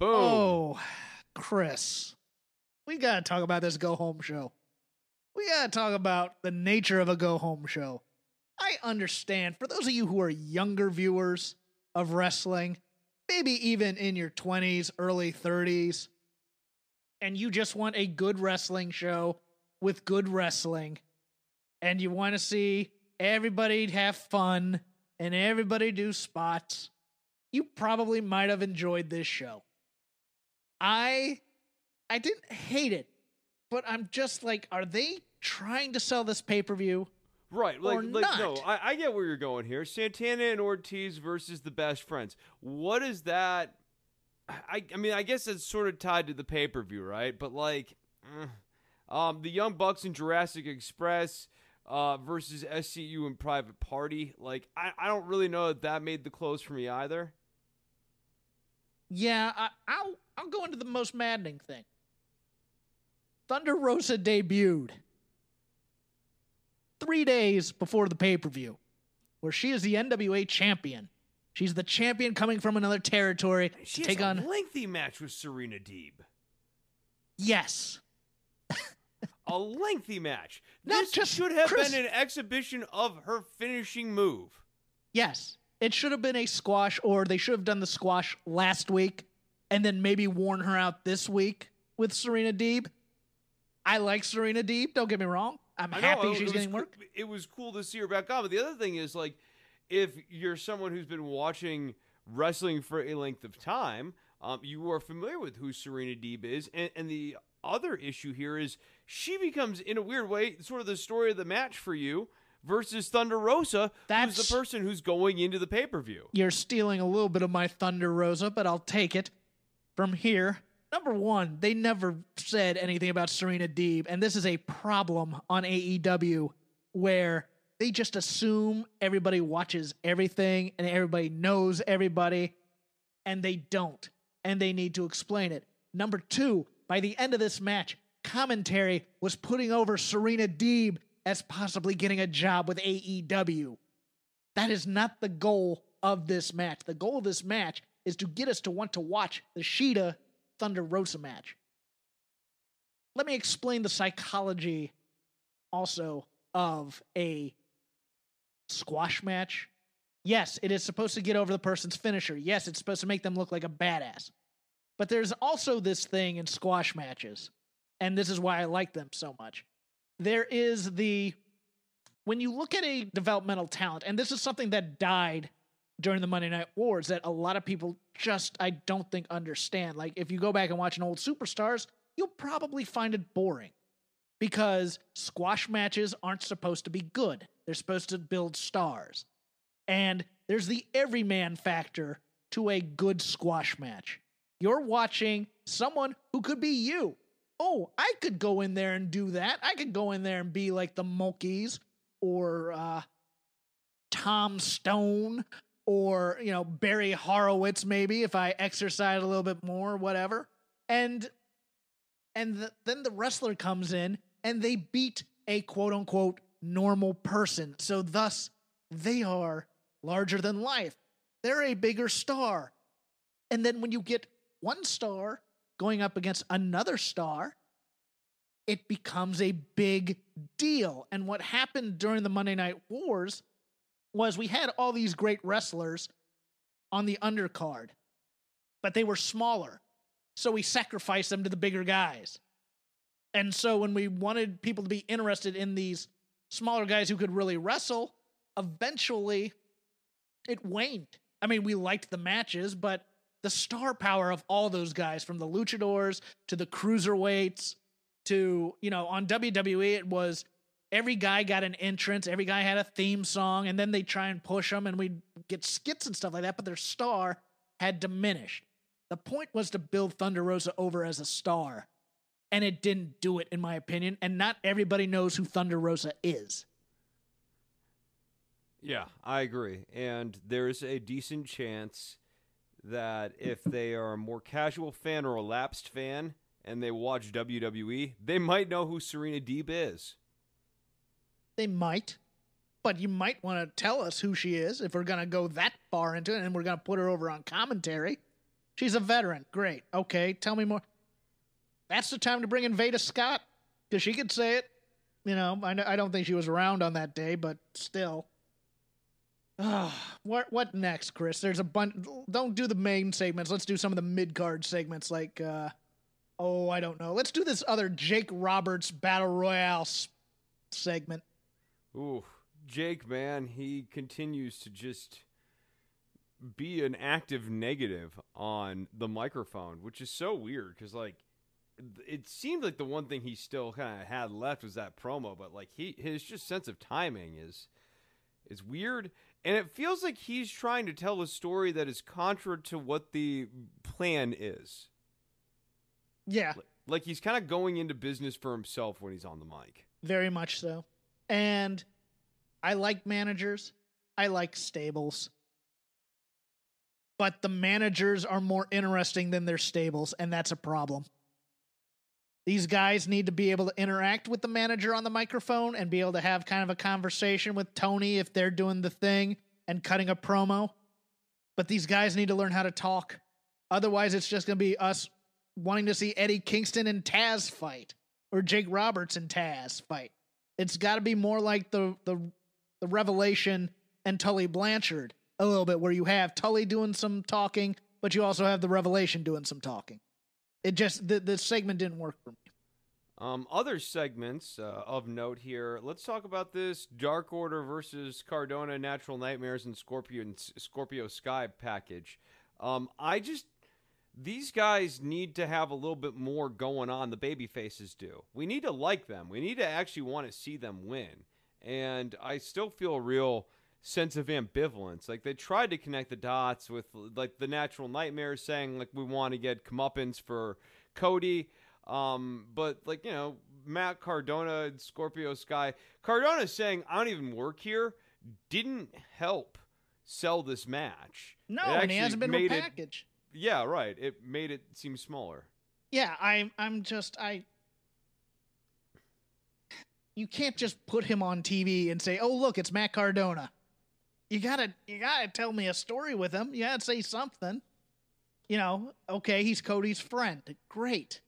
Boom. Oh, Chris, we gotta talk about this go home show. We gotta talk about the nature of a go home show. I understand for those of you who are younger viewers of wrestling, maybe even in your 20s, early 30s, and you just want a good wrestling show with good wrestling, and you want to see everybody have fun and everybody do spots, you probably might have enjoyed this show. I I didn't hate it, but I'm just like, are they trying to sell this pay per view? Right, like, or like no. I, I get where you're going here. Santana and Ortiz versus the best friends. What is that? I, I mean, I guess it's sort of tied to the pay per view, right? But like, eh. um, the Young Bucks and Jurassic Express uh, versus SCU and Private Party. Like, I, I don't really know that that made the close for me either. Yeah, I, I'll I'll go into the most maddening thing. Thunder Rosa debuted three days before the pay per view, where she is the NWA champion. She's the champion coming from another territory She to take a on. lengthy match with Serena Deeb. Yes, A lengthy match. Not this just- should have Chris- been an exhibition of her finishing move. Yes. It should have been a squash, or they should have done the squash last week and then maybe worn her out this week with Serena Deeb. I like Serena Deeb, don't get me wrong. I'm know, happy she's was getting work. It was cool to see her back on. But the other thing is, like, if you're someone who's been watching wrestling for a length of time, um, you are familiar with who Serena Deeb is. And, and the other issue here is she becomes, in a weird way, sort of the story of the match for you versus Thunder Rosa, who's That's- the person who's going into the pay per view. You're stealing a little bit of my thunder, Rosa, but I'll take it from here. Number one, they never said anything about Serena Deeb, and this is a problem on AEW where they just assume everybody watches everything and everybody knows everybody, and they don't, and they need to explain it. Number two, by the end of this match, commentary was putting over Serena Deeb as possibly getting a job with AEW. That is not the goal of this match. The goal of this match is to get us to want to watch the Shida Thunder Rosa match. Let me explain the psychology also of a squash match. Yes, it is supposed to get over the person's finisher. Yes, it's supposed to make them look like a badass. But there's also this thing in squash matches, and this is why I like them so much. There is the when you look at a developmental talent, and this is something that died during the Monday Night Wars that a lot of people just, I don't think, understand. Like, if you go back and watch an old Superstars, you'll probably find it boring because squash matches aren't supposed to be good. They're supposed to build stars. And there's the everyman factor to a good squash match. You're watching someone who could be you. Oh, I could go in there and do that. I could go in there and be like the Monkeys or uh, Tom Stone or, you know, Barry Horowitz, maybe if I exercise a little bit more, whatever. And and the, then the wrestler comes in and they beat a quote unquote normal person. So, thus, they are larger than life. They're a bigger star. And then when you get one star going up against another star, it becomes a big deal. And what happened during the Monday Night Wars was we had all these great wrestlers on the undercard, but they were smaller. So we sacrificed them to the bigger guys. And so when we wanted people to be interested in these smaller guys who could really wrestle, eventually it waned. I mean, we liked the matches, but the star power of all those guys from the luchadors to the cruiserweights to, you know, on WWE, it was every guy got an entrance, every guy had a theme song, and then they try and push them and we'd get skits and stuff like that, but their star had diminished. The point was to build Thunder Rosa over as a star, and it didn't do it, in my opinion, and not everybody knows who Thunder Rosa is. Yeah, I agree. And there's a decent chance that if they are a more casual fan or a lapsed fan and they watch WWE, they might know who Serena Deeb is. They might, but you might want to tell us who she is if we're going to go that far into it and we're going to put her over on commentary. She's a veteran. Great. Okay, tell me more. That's the time to bring in Veda Scott because she could say it. You know, I, I don't think she was around on that day, but still. Uh, what what next, Chris? There's a bunch. Don't do the main segments. Let's do some of the mid card segments, like uh, oh, I don't know. Let's do this other Jake Roberts battle royale segment. Ooh, Jake, man, he continues to just be an active negative on the microphone, which is so weird because like it seemed like the one thing he still kind of had left was that promo, but like he his just sense of timing is is weird and it feels like he's trying to tell a story that is contrary to what the plan is. Yeah, Like he's kind of going into business for himself when he's on the mic. very much so. And I like managers. I like stables. But the managers are more interesting than their stables, and that's a problem. These guys need to be able to interact with the manager on the microphone and be able to have kind of a conversation with Tony if they're doing the thing and cutting a promo. But these guys need to learn how to talk. Otherwise, it's just going to be us wanting to see Eddie Kingston and Taz fight or Jake Roberts and Taz fight. It's got to be more like the the the Revelation and Tully Blanchard a little bit, where you have Tully doing some talking, but you also have the Revelation doing some talking. It just the the segment didn't work for me. Um, other segments uh, of note here. Let's talk about this Dark Order versus Cardona, Natural Nightmares, and Scorpio and Scorpio Sky package. Um, I just these guys need to have a little bit more going on. The baby faces do. We need to like them. We need to actually want to see them win. And I still feel real sense of ambivalence. Like they tried to connect the dots with like the Natural Nightmares saying like we want to get comeuppance for Cody. Um, but like you know, Matt Cardona and Scorpio Sky. Cardona saying I don't even work here didn't help sell this match. No, and he hasn't been made it- yeah, right. It made it seem smaller. Yeah, I'm I'm just I you can't just put him on TV and say, "Oh, look, it's Matt Cardona." You gotta you gotta tell me a story with him. You gotta say something. You know, okay, he's Cody's friend. Great.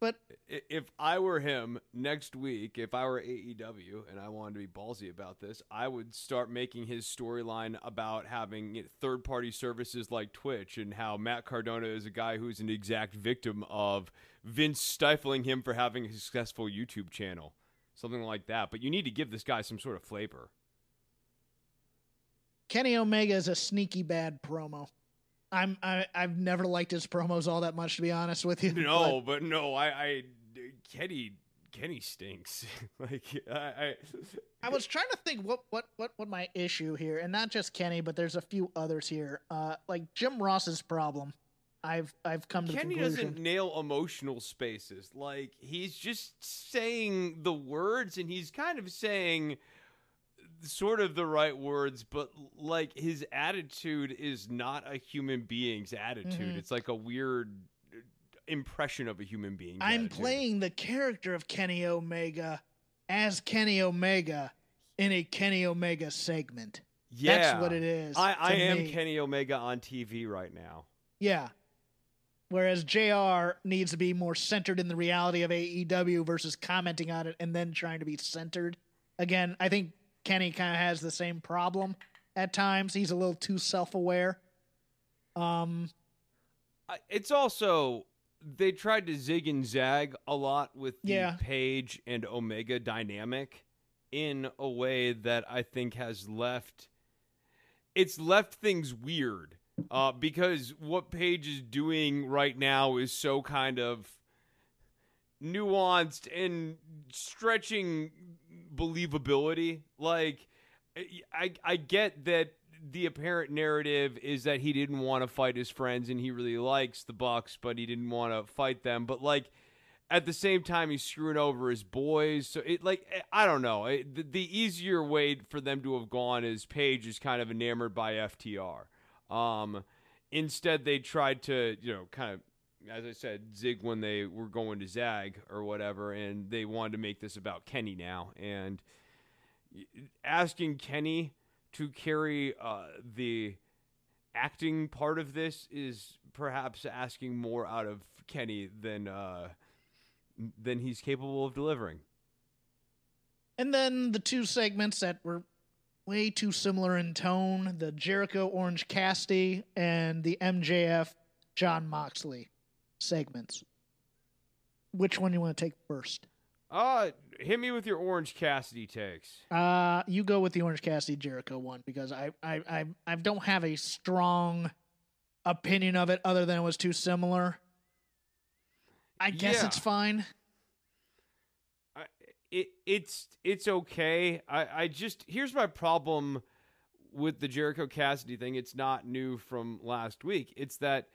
But If I were him next week, if I were AEW and I wanted to be ballsy about this, I would start making his storyline about having third party services like Twitch and how Matt Cardona is a guy who's an exact victim of Vince stifling him for having a successful YouTube channel. Something like that. But you need to give this guy some sort of flavor. Kenny Omega is a sneaky bad promo. I'm I, I've never liked his promos all that much, to be honest with you. No, but no, I, I Kenny Kenny stinks. like I, I I was trying to think what what what what my issue here, and not just Kenny, but there's a few others here. Uh, like Jim Ross's problem. I've I've come to Kenny the conclusion. Kenny doesn't nail emotional spaces. Like he's just saying the words, and he's kind of saying sort of the right words, but like his attitude is not a human being's attitude. Mhm. It's like a weird impression of a human being. I'm playing the character of Kenny Omega, as Kenny Omega in a Kenny Omega segment. Yeah, That's what it is. I, I am me. Kenny Omega on TV right now. Yeah. Whereas JR needs to be more centered in the reality of AEW versus commenting on it and then trying to be centered. Again, I think Kenny kind of has the same problem at times. He's a little too self aware. Um, It's also they tried to zig and zag a lot with the Yeah. Page and Omega dynamic in a way that I think has left it's left things weird. Uh, because what Page is doing right now is so kind of nuanced and stretching believability. Like, I I get that the apparent narrative is that he didn't want to fight his friends and he really likes the Bucks, but he didn't want to fight them. But like. At the same time, he's screwing over his boys. So it like I don't know. It, the, the easier way for them to have gone is Page is kind of enamored by FTR. Um, instead, they tried to you know kind of as I said, zig when they were going to zag or whatever, and they wanted to make this about Kenny now. And asking Kenny to carry uh, the acting part of this is perhaps asking more out of Kenny than uh, than he's capable of delivering. and then the two segments that were way too similar in tone the Jericho Orange Cassidy and the MJF Jon Moxley segments. Which one do you want to take first? Uh, hit me with your Orange Cassidy takes. Uh, you go with the Orange Cassidy Jericho one because I, I, I, I don't have a strong opinion of it other than it was too similar. I guess Yeah. it's fine. I, it it's it's okay. I I just here's my problem with the Jericho Cassidy thing. It's not new from last week. It's that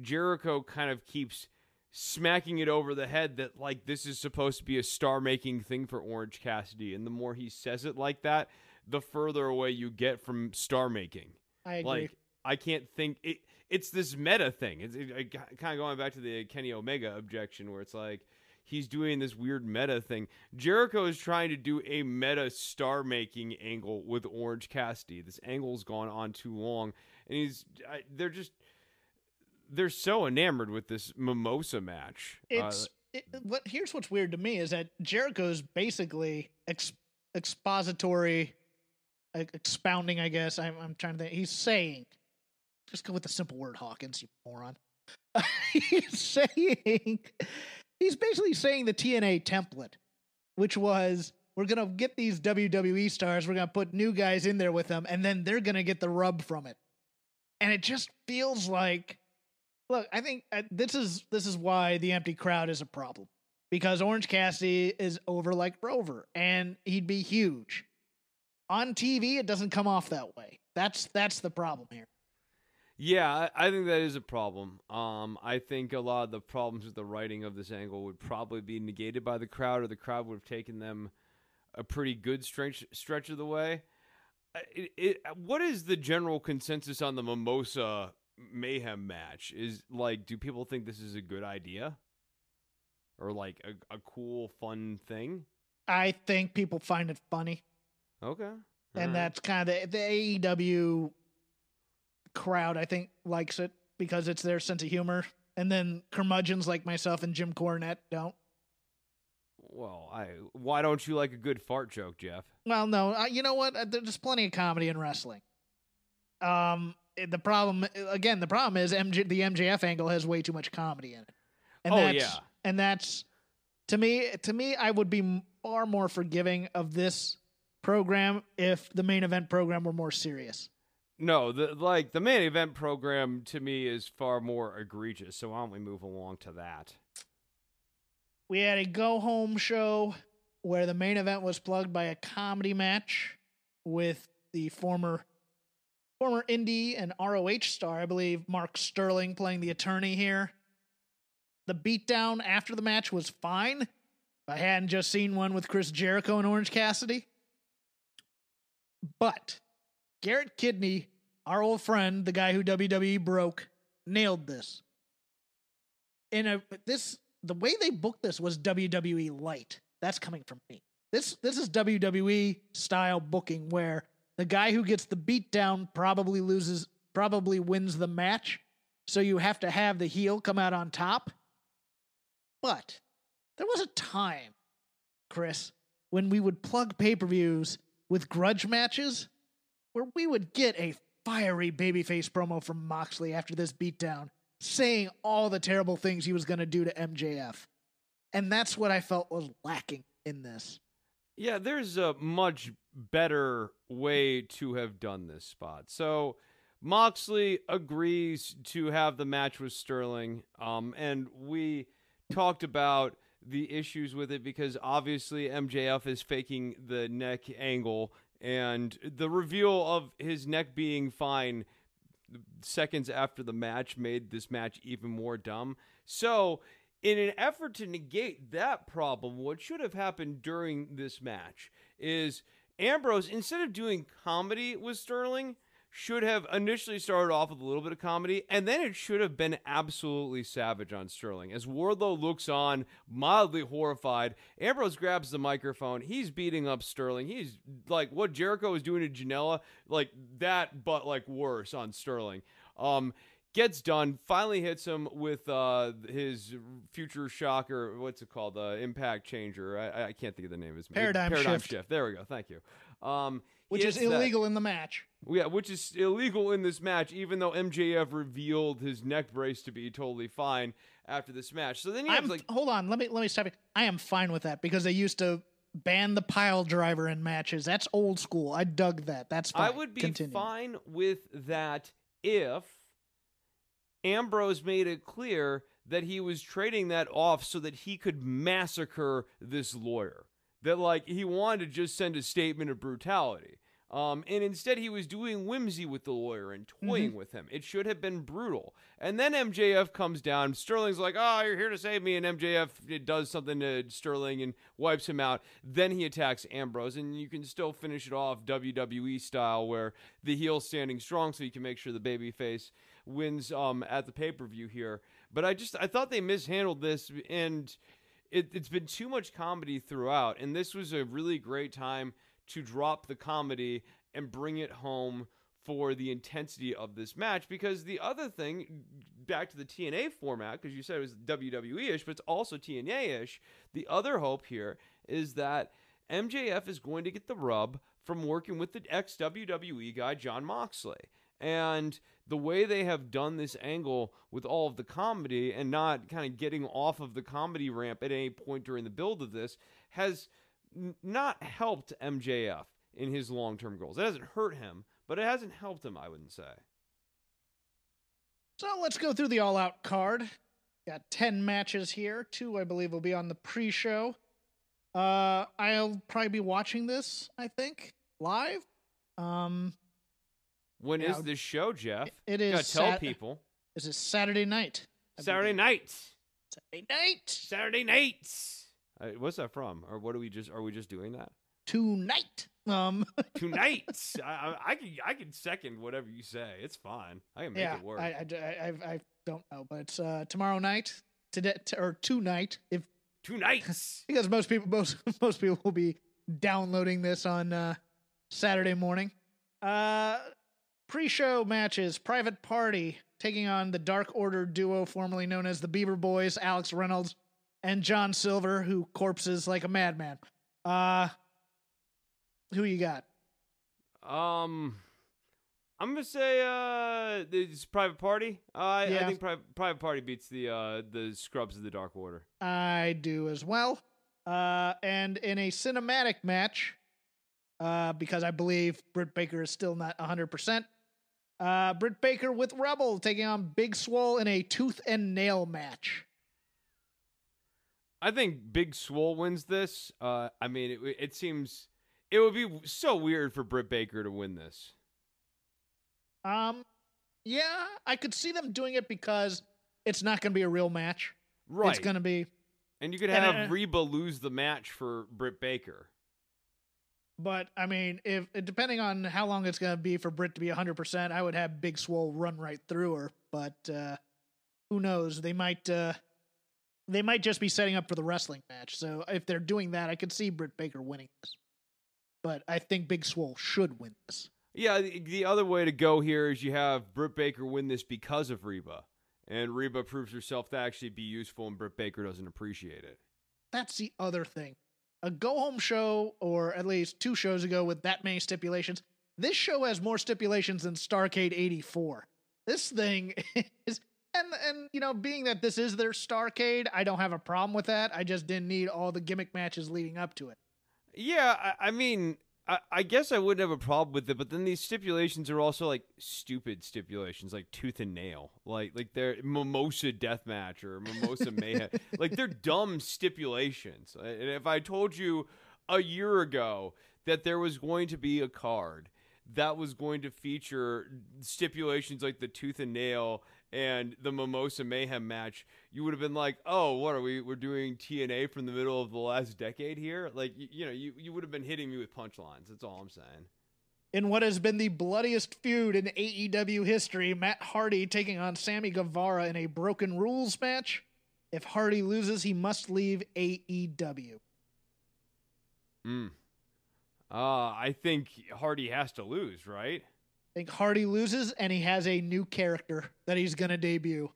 Jericho kind of keeps smacking it over the head that like this is supposed to be a star making thing for Orange Cassidy, and the more he says it like that, the further away you get from star making. I agree. Like I can't think it. It's this meta thing. It's it, it, kind of going back to the Kenny Omega objection, where it's like he's doing this weird meta thing. Jericho is trying to do a meta star making angle with Orange Cassidy. This angle's gone on too long, and he's I, they're just they're so enamored with this mimosa match. Uh, It's it, what here's what's weird to me is that Jericho's basically ex, expository, uh, expounding. I guess I'm, I'm trying to think. He's saying, just go with the simple word, Hawkins, you moron. he's saying, he's basically saying the TNA template, which was we're gonna get these WWE stars, we're gonna put new guys in there with them, and then they're gonna get the rub from it. And it just feels like Look, I think uh, this is this is why the empty crowd is a problem because Orange Cassidy is over like Rover, and he'd be huge. On TV, it doesn't come off that way. That's that's the problem here. Yeah, I think that is a problem. Um, I think a lot of the problems with the writing of this angle would probably be negated by the crowd, or the crowd would have taken them a pretty good stretch stretch of the way. Uh, It, it, what is the general consensus on the Mimosa Mayhem match? Is like, do people think this is a good idea, or like a, a cool, fun thing? I think people find it funny, Okay, and Alright. that's kind of the, the AEW crowd. I think likes it because it's their sense of humor, and then curmudgeons like myself and Jim Cornette don't. well, I why don't you like a good fart joke, Jeff? Well, no, uh, you know what? Uh, There's plenty of comedy in wrestling. Um, the problem again, the problem is MJ, the MJF angle has way too much comedy in it, and Oh, that's, yeah. and that's to me, to me, I would be far more forgiving of this program if the main event program were more serious. No, the like the main event program to me is far more egregious. So why don't we move along to that? We had a go home show where the main event was plugged by a comedy match with the former former indie and ROH star, I believe, Mark Sterling playing the attorney here. The beatdown after the match was fine. I hadn't just seen one with Chris Jericho and Orange Cassidy. But Garrett Kidney, our old friend, the guy who WWE broke, nailed this. In a this the way they booked this was WWE light. That's coming from me. This this is WWE style booking where the guy who gets the beat down probably loses probably wins the match. So you have to have the heel come out on top. But there was a time, Chris, when we would plug pay-per-views with grudge matches where we would get a fiery babyface promo from Moxley after this beatdown, saying all the terrible things he was going to do to MJF. And that's what I felt was lacking in this. Yeah, there's a much better way to have done this spot. So Moxley agrees to have the match with Sterling, um, and we talked about the issues with it because obviously MJF is faking the neck angle, and the reveal of his neck being fine seconds after the match made this match even more dumb. So in an effort to negate that problem, what should have happened during this match is Ambrose, instead of doing comedy with Sterling, should have initially started off with a little bit of comedy, and then it should have been absolutely savage on Sterling. As Wardlow looks on, mildly horrified, Ambrose grabs the microphone. He's beating up Sterling. He's like what Jericho was doing to Janela, like that, but like worse on Sterling. Um, gets done, finally hits him with uh, his future shocker. What's it called? The uh, impact changer. I, I, can't think of the name of his paradigm, paradigm shift. shift. There we go. Thank you. Um, which is illegal in the match. Yeah, which is illegal in this match, even though MJF revealed his neck brace to be totally fine after this match. So then you I'm, have like, hold on, let me let me stop you. I am fine with that because they used to ban the pile driver in matches. That's old school. I dug that. That's fine. I would be Continue. fine with that if Ambrose made it clear that he was trading that off so that he could massacre this lawyer. That like he wanted to just send a statement of brutality. Um, and instead, he was doing whimsy with the lawyer and toying Mm-hmm. with him. It should have been brutal. And then MJF comes down. Sterling's like, "Oh, you're here to save me," and MJF does something to Sterling and wipes him out. Then he attacks Ambrose, and you can still finish it off WWE style, where the heel's standing strong, so you can make sure the babyface wins um, at the pay per view here. But I just I thought they mishandled this, and it, it's been too much comedy throughout. And this was a really great time to drop the comedy and bring it home for the intensity of this match. Because the other thing, back to the TNA format, because you said it was WWE ish, but it's also TNA ish. The other hope here is that MJF is going to get the rub from working with the ex WWE guy, Jon Moxley. And the way they have done this angle with all of the comedy and not kind of getting off of the comedy ramp at any point during the build of this has n- not helped MJF in his long term goals. It hasn't hurt him, but it hasn't helped him, I wouldn't say. So let's go through the all out card. Got 10 matches here. Two, I believe, will be on the pre show. Uh, I'll probably be watching this, I think, live. Um, When is Yeah. this show, Jeff? it You gotta tell Sat- people. is Saturday night. I Saturday believe. night. Saturday night. Saturday night. Uh, what's that from? Or what are we just? Are we just doing that Tonight. Um, tonight? I, I, I can I can second whatever you say. It's fine. I can make yeah, it work. I, I, I, I- I don't know, but it's uh, tomorrow night, today, t- or tonight, if tonight. because most people most most people will be downloading this on uh, Saturday morning. Uh, pre-show matches: Private Party taking on the Dark Order duo formerly known as the Beaver Boys, Alex Reynolds and John Silver, who corpses like a madman. Uh, who you got? Um, I'm gonna say uh, it's Private Party. Uh, I, I think Pri- Private Party beats the uh the Scrubs of the Dark Order. I do as well. Uh, and in a cinematic match, uh, because I believe Britt Baker is still not 100%, uh, Britt Baker with Rebel taking on Big Swole in a tooth and nail match. I think Big Swole wins this. Uh, I mean, it, it seems it would be so weird for Britt Baker to win this. Um, yeah, I could see them doing it because it's not going to be a real match. Right. It's going to be, and you could and, have uh, Reba lose the match for Britt Baker. But I mean, if depending on how long it's going to be for Britt to be 100%, I would have Big Swole run right through her. But uh, who knows? They might. Uh, they might just be setting up for the wrestling match. So if they're doing that, I could see Britt Baker winning this. But I think Big Swole should win this. Yeah, the, the other way to go here is you have Britt Baker win this because of Reba, and Reba proves herself to actually be useful, and Britt Baker doesn't appreciate it. That's the other thing. A go home show, or at least two shows ago with that many stipulations. This show has more stipulations than Starcade 84. This thing is and and you know, being that this is their Starcade, I don't have a problem with that. I just didn't need all the gimmick matches leading up to it. Yeah, I, I mean, I, I guess I wouldn't have a problem with it, but then these stipulations are also like stupid stipulations, like tooth and nail, like like they're mimosa death match or mimosa mayhem, like they're dumb stipulations. And if I told you a year ago that there was going to be a card that was going to feature stipulations like the tooth and nail and the Mimosa Mayhem match, you would have been like, "Oh, what are we? We're doing TNA from the middle of the last decade here." Like, you, you know, you you would have been hitting me with punchlines. That's all I'm saying. In what has been the bloodiest feud in AEW history, Matt Hardy taking on Sammy Guevara in a broken rules match. If Hardy loses, he must leave AEW. Hmm. Uh, I think Hardy has to lose, right? Think Hardy loses and he has a new character that he's going to debut.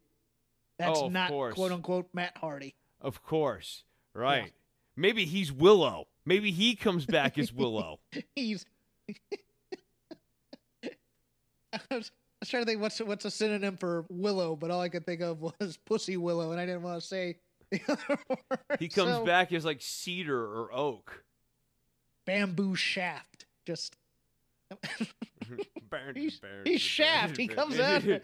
That's Oh, not course. quote unquote Matt Hardy. Of course. Right. Maybe he's Willow. Maybe he comes back as Willow. He's. I was, I was trying to think what's what's a synonym for willow, but all I could think of was pussy willow, and I didn't want to say the other word. He comes So, back as like cedar or oak. bamboo shaft. Just He's- he's Shaft. He comes out. yeah,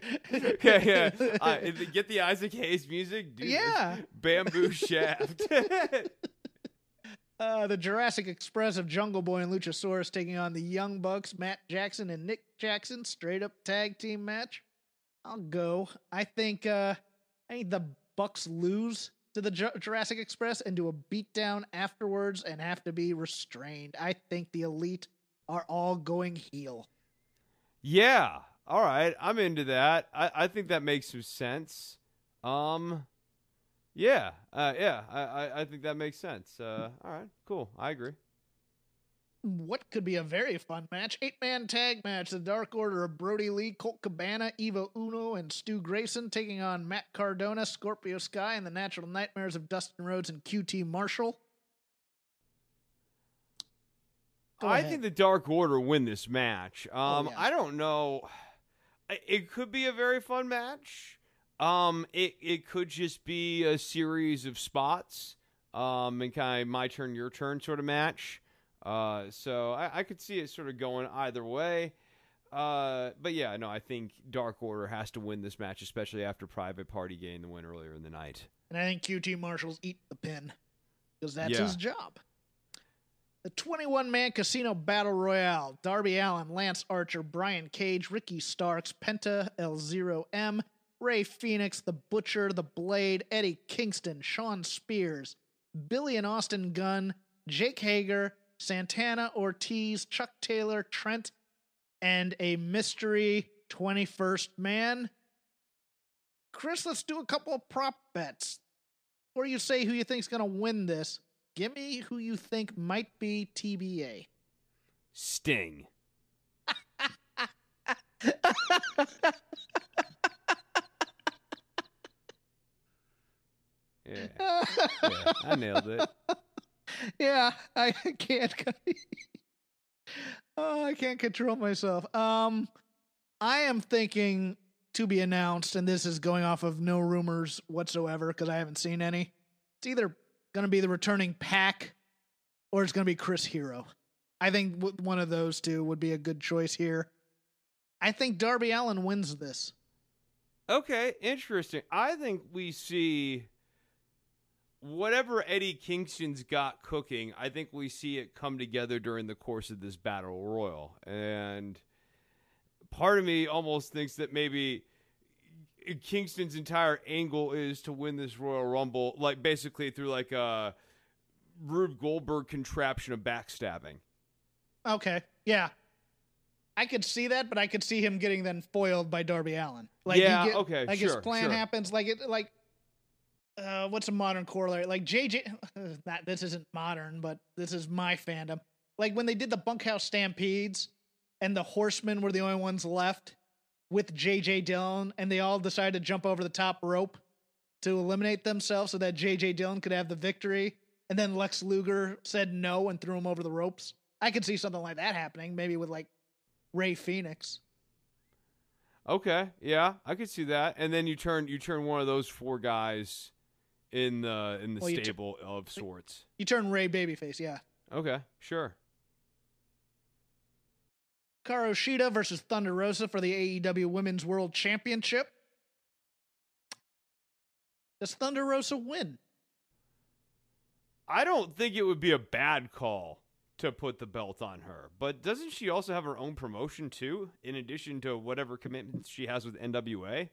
yeah. Uh, get the Isaac Hayes music, dude. Yeah. Bamboo shaft. Uh, the Jurassic Express of Jungle Boy and Luchasaurus taking on the Young Bucks, Matt Jackson and Nick Jackson, straight up tag team match. I'll go. I think uh, I think the Bucks lose to the Ju- Jurassic Express and do a beatdown afterwards and have to be restrained. I think the Elite are all going heel. Yeah. All right. I'm into that. I, I think that makes some sense. Um yeah. Uh yeah. I, I, I think that makes sense. Uh all right, cool. I agree. What could be a very fun match? Eight man tag match. The Dark Order of Brodie Lee, Colt Cabana, Evil Uno, and Stu Grayson taking on Matt Cardona, Scorpio Sky, and the Natural Nightmares of Dustin Rhodes and QT Marshall. Go I ahead. think the Dark Order win this match. Um, yeah. I don't know. It could be a very fun match. Um, it it could just be a series of spots. Um, and kind of my turn, your turn sort of match. Uh, so I, I could see it sort of going either way. Uh, but yeah, no, I think Dark Order has to win this match, especially after Private Party gained the win earlier in the night. And I think QT Marshall's eat the pin because that's Yeah. his job. The 21 man casino battle royale Darby Allin, Lance Archer, Brian Cage, Ricky Starks, Penta, El Zero M, Rey Fenix, The Butcher, The Blade, Eddie Kingston, Shawn Spears, Billy and Austin Gunn, Jake Hager, Santana Ortiz, Chuck Taylor, Trent, and a mystery 21st man. Chris, let's do a couple of prop bets. Or you say who you think's going to win this. Give me who you think might be TBA. Sting. Yeah, yeah, I nailed it. yeah, I can't. oh, I can't control myself. Um, I am thinking to be announced, and this is going off of no rumors whatsoever because I haven't seen any. It's either going to be the returning PAC, or it's going to be Chris Hero. I think one of those two would be a good choice here. I think Darby Allin wins this. Okay, interesting. I think we see whatever Eddie Kingston's got cooking. I think we see it come together during the course of this battle royal, and part of me almost thinks that maybe Kingston's entire angle is to win this Royal Rumble, like basically through like a Rube Goldberg contraption of backstabbing. Okay. Yeah. I could see that, but I could see him getting then foiled by Darby Allin. Like Yeah, get- okay, Like his plan sure. happens like it like uh, what's a modern corollary? Like JJ, that this isn't modern, but this is my fandom. Like when they did the bunkhouse stampedes, and the horsemen were the only ones left with JJ Dillon, and they all decided to jump over the top rope to eliminate themselves so that JJ Dillon could have the victory. And then Lex Luger said no and threw him over the ropes. I could see something like that happening, maybe with like Rey Fenix. Okay, yeah, I could see that. And then you turn you turn one of those four guys in the in the Well, stable of sorts. You turn Ray babyface, yeah. Okay, sure. Hikaru Shida versus Thunder Rosa for the AEW Women's World Championship. Does Thunder Rosa win? I don't think it would be a bad call to put the belt on her. But doesn't she also have her own promotion too, in addition to whatever commitments she has with NWA?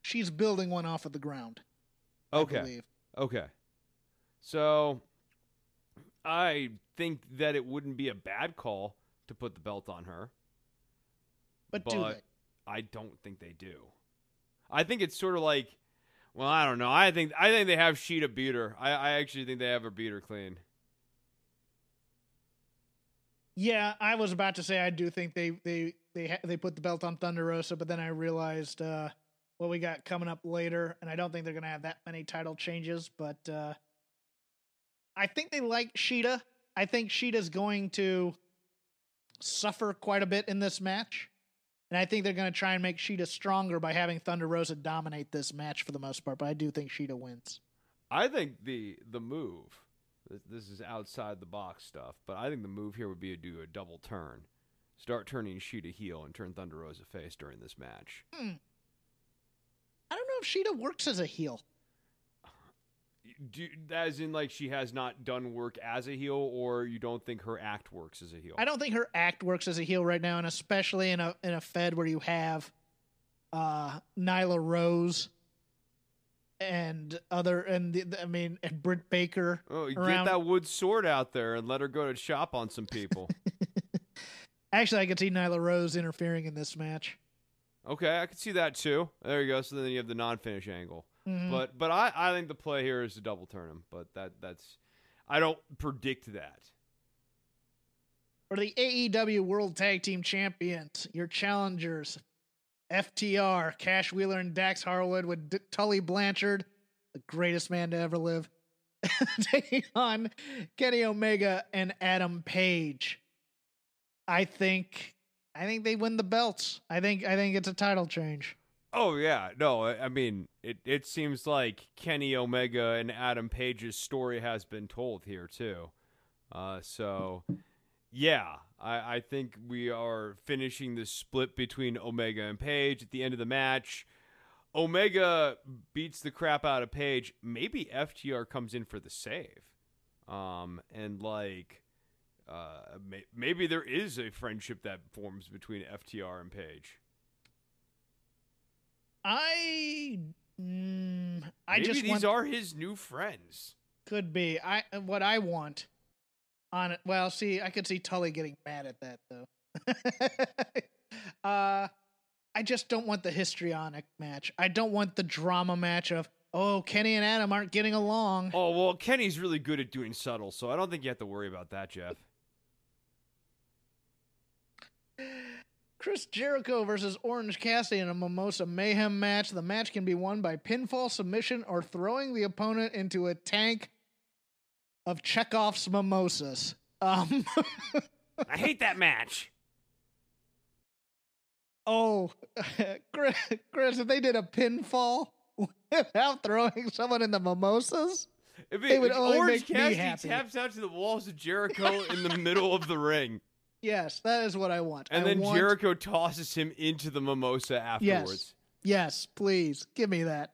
She's building one off of the ground. Okay. Okay. So I think that it wouldn't be a bad call to put the belt on her. But, do they? I don't think they do. I think it's sort of like well, I don't know. I think I think they have Shida beat her. I, I actually think they have her beat her clean. Yeah, I was about to say I do think they they they they put the belt on Thunder Rosa, but then I realized uh, what we got coming up later, and I don't think they're gonna have that many title changes. But uh, I think they like Shida. I think Shida's going to suffer quite a bit in this match, and I think they're gonna try and make Shida stronger by having Thunder Rosa dominate this match for the most part. But I do think Shida wins. I think the the move. This, this is outside the box stuff, but I think the move here would be to do a double turn, start turning Shida heel and turn Thunder Rosa face during this match. Hmm. I don't know if Sheeta works as a heel. Do, as in, like she has not done work as a heel, or you don't think her act works as a heel? I don't think her act works as a heel right now, and especially in a in a Fed where you have uh Nyla Rose and other and the, the- I mean and Britt Baker. Oh, you around- get that wood sword out there and let her go to shop on some people. Actually, I could see Nyla Rose interfering in this match. okay, I could see that too. There you go. So then you have the non-finish angle. Mhm. But but I, I think the play here is to double turn him. But that that's I don't predict that. For the AEW World Tag Team Champions, your challengers, FTR, Cash Wheeler and Dax Harwood with D- Tully Blanchard, the greatest man to ever live, taking on Kenny Omega and Adam Page. I think I think they win the belts. I think I think it's a title change. Oh yeah, no, I mean it. It seems like Kenny Omega and Adam Page's story has been told here too. Uh, so yeah, I, I think we are finishing the split between Omega and Page at the end of the match. Omega beats the crap out of Page. Maybe FTR comes in for the save, um, and like. Uh, may- maybe there is a friendship that forms between FTR and Page. I mm, I Maybe just these want are his new friends. could be. I what I want on it. Well, see, I could see Tully getting mad at that though. uh I just don't want the histrionic match. I don't want the drama match of oh Kenny and Adam aren't getting along. Oh well, Kenny's really good at doing subtle, so I don't think you have to worry about that, Jeff. Chris Jericho versus Orange Cassidy in a Mimosa Mayhem match. The match can be won by pinfall submission or throwing the opponent into a tank of Chekhov's mimosas. Um, I hate that match. oh, Chris, Chris, if they did a pinfall without throwing someone in the mimosas, If It would only Orange make me Cassidy happy. taps out to the walls of Jericho in the middle of the ring, yes, that is what I want. and I then want- Jericho tosses him into the mimosa afterwards. Yes, yes, please give me that.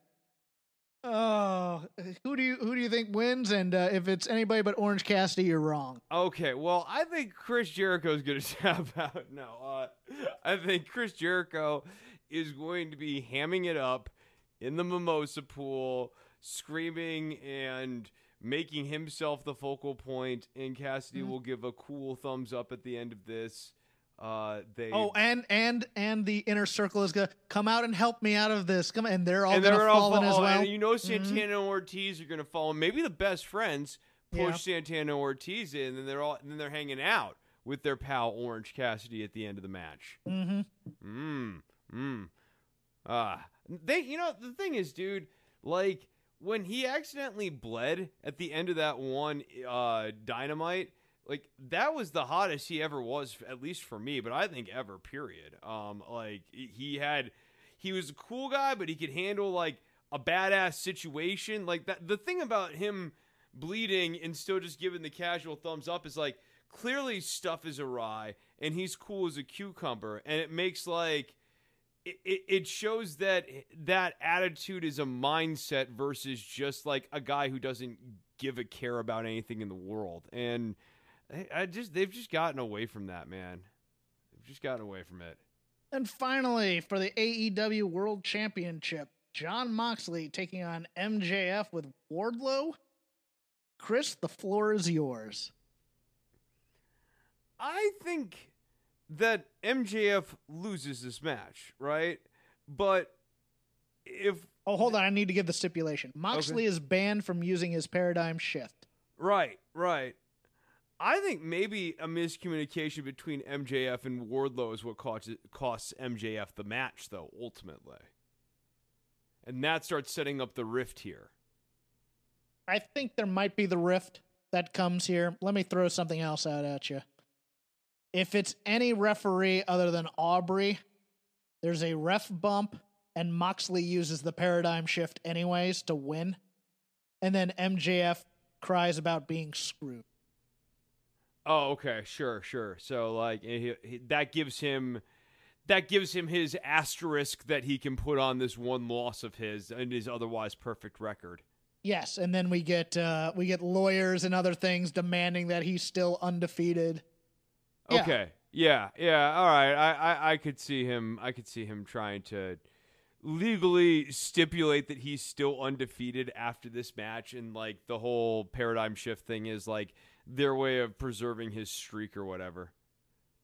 Oh, who do you who do you think wins? And uh, if it's anybody but Orange Cassidy, you're wrong. Okay, well, I think Chris Jericho's going to tap out. No, uh, I think Chris Jericho is going to be hamming it up in the mimosa pool, screaming and making himself the focal point, and Cassidy Mhm. will give a cool thumbs up at the end of this. Uh, they Oh, and and and the inner circle is gonna come out and help me out of this. Come and they're all and gonna they're all fall in as follow- well. And you know. Santana and Ortiz are going to fall. Maybe the best friends Yeah. push Santana and Ortiz in, and they're all and then they're hanging out with their pal Orange Cassidy at the end of the match. Mm-hmm. Mmm. Mmm. Ah. They you know, the thing is, dude, like when he accidentally bled at the end of that one uh dynamite, like that was the hottest he ever was, at least for me, but I think ever, period. Um, like he had he was a cool guy, but he could handle like a badass situation. Like that the thing about him bleeding and still just giving the casual thumbs up is like clearly stuff is awry and he's cool as a cucumber and it makes like it, it, shows that that attitude is a mindset versus just like a guy who doesn't give a care about anything in the world and I just they've just gotten away from that man they've just gotten away from it And finally, for the AEW World Championship, Jon Moxley taking on MJF with Wardlow. Chris, the floor is yours. I think that MJF loses this match, right? But if Oh, hold on. I need to give the stipulation. Moxley is banned from using his paradigm shift. right, right. I think maybe a miscommunication between MJF and Wardlow is what costs costs MJF the match, though ultimately, and that starts setting up the rift here. I think there might be the rift that comes here. Let me throw something else out at you. If it's any referee other than Aubrey, there's a ref bump, and Moxley uses the paradigm shift anyways to win. And then MJF cries about being screwed. Oh, okay, sure, sure. So like he, he, that gives him that gives him his asterisk that he can put on this one loss of his and his otherwise perfect record. Yes, and then we get uh, we get lawyers and other things demanding that he's still undefeated. Yeah. Okay. Yeah, yeah. All right. I, I I could see him I could see him trying to legally stipulate that he's still undefeated after this match and like the whole paradigm shift thing is like their way of preserving his streak or whatever.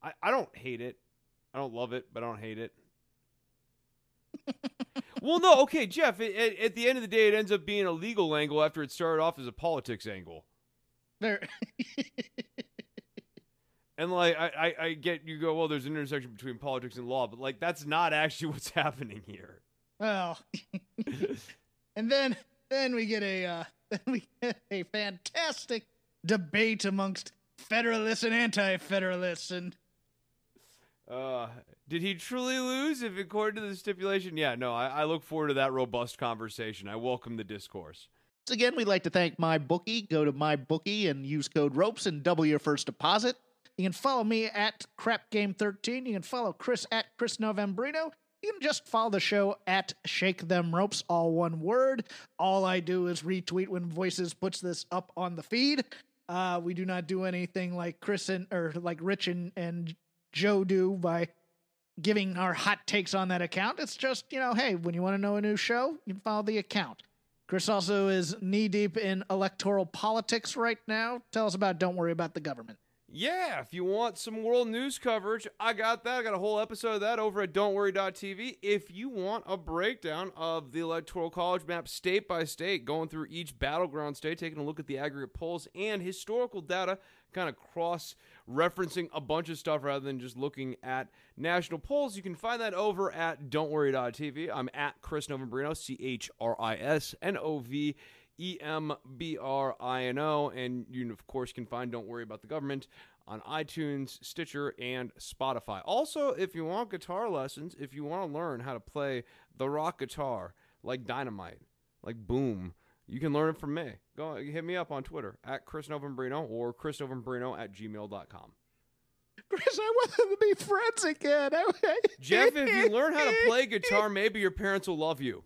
I, I don't hate it. I don't love it, but I don't hate it. well, no, okay, Jeff. It, at, at the end of the day, it ends up being a legal angle after it started off as a politics angle. There, And like I, I, I get you go, well, there's an intersection between politics and law, but like that's not actually what's happening here. well, and then then we get a uh, then we get a fantastic debate amongst federalists and anti-federalists, and Uh, did he truly lose? If according to the stipulation, yeah, no. I, I look forward to that robust conversation. I welcome the discourse. Once again, we'd like to thank MyBookie. Go to MyBookie and use code ROPES and double your first deposit. You can follow me at Crap Game 13. You can follow Chris at Chris Novembrino. You can just follow the show at Shake Them Ropes, all one word. All I do is retweet when Voices puts this up on the feed. Uh, we do not do anything like Chris and or like Rich and, and Joe do by giving our hot takes on that account. It's just, you know, hey, when you want to know a new show, you can follow the account. Chris also is knee deep in electoral politics right now. Tell us about Don't Worry About the Government. Yeah, if you want some world news coverage, I got that. I got a whole episode of that over at don'tworry.tv. If you want a breakdown of the Electoral College map state by state, going through each battleground state, taking a look at the aggregate polls and historical data, kind of cross referencing a bunch of stuff rather than just looking at national polls, you can find that over at don'tworry.tv. I'm at Chris Novembrino, C H R I S N O V E M B R I N O. And you, of course, can find Don't Worry About the Government on iTunes, Stitcher, and Spotify. Also, if you want guitar lessons, if you want to learn how to play the rock guitar like dynamite, like boom, you can learn it from me. Go hit me up on Twitter at Chris Novembrino or chrisnovembrino at gmail.com. Chris, I want them to be friends again. Jeff, if you learn how to play guitar, maybe your parents will love you.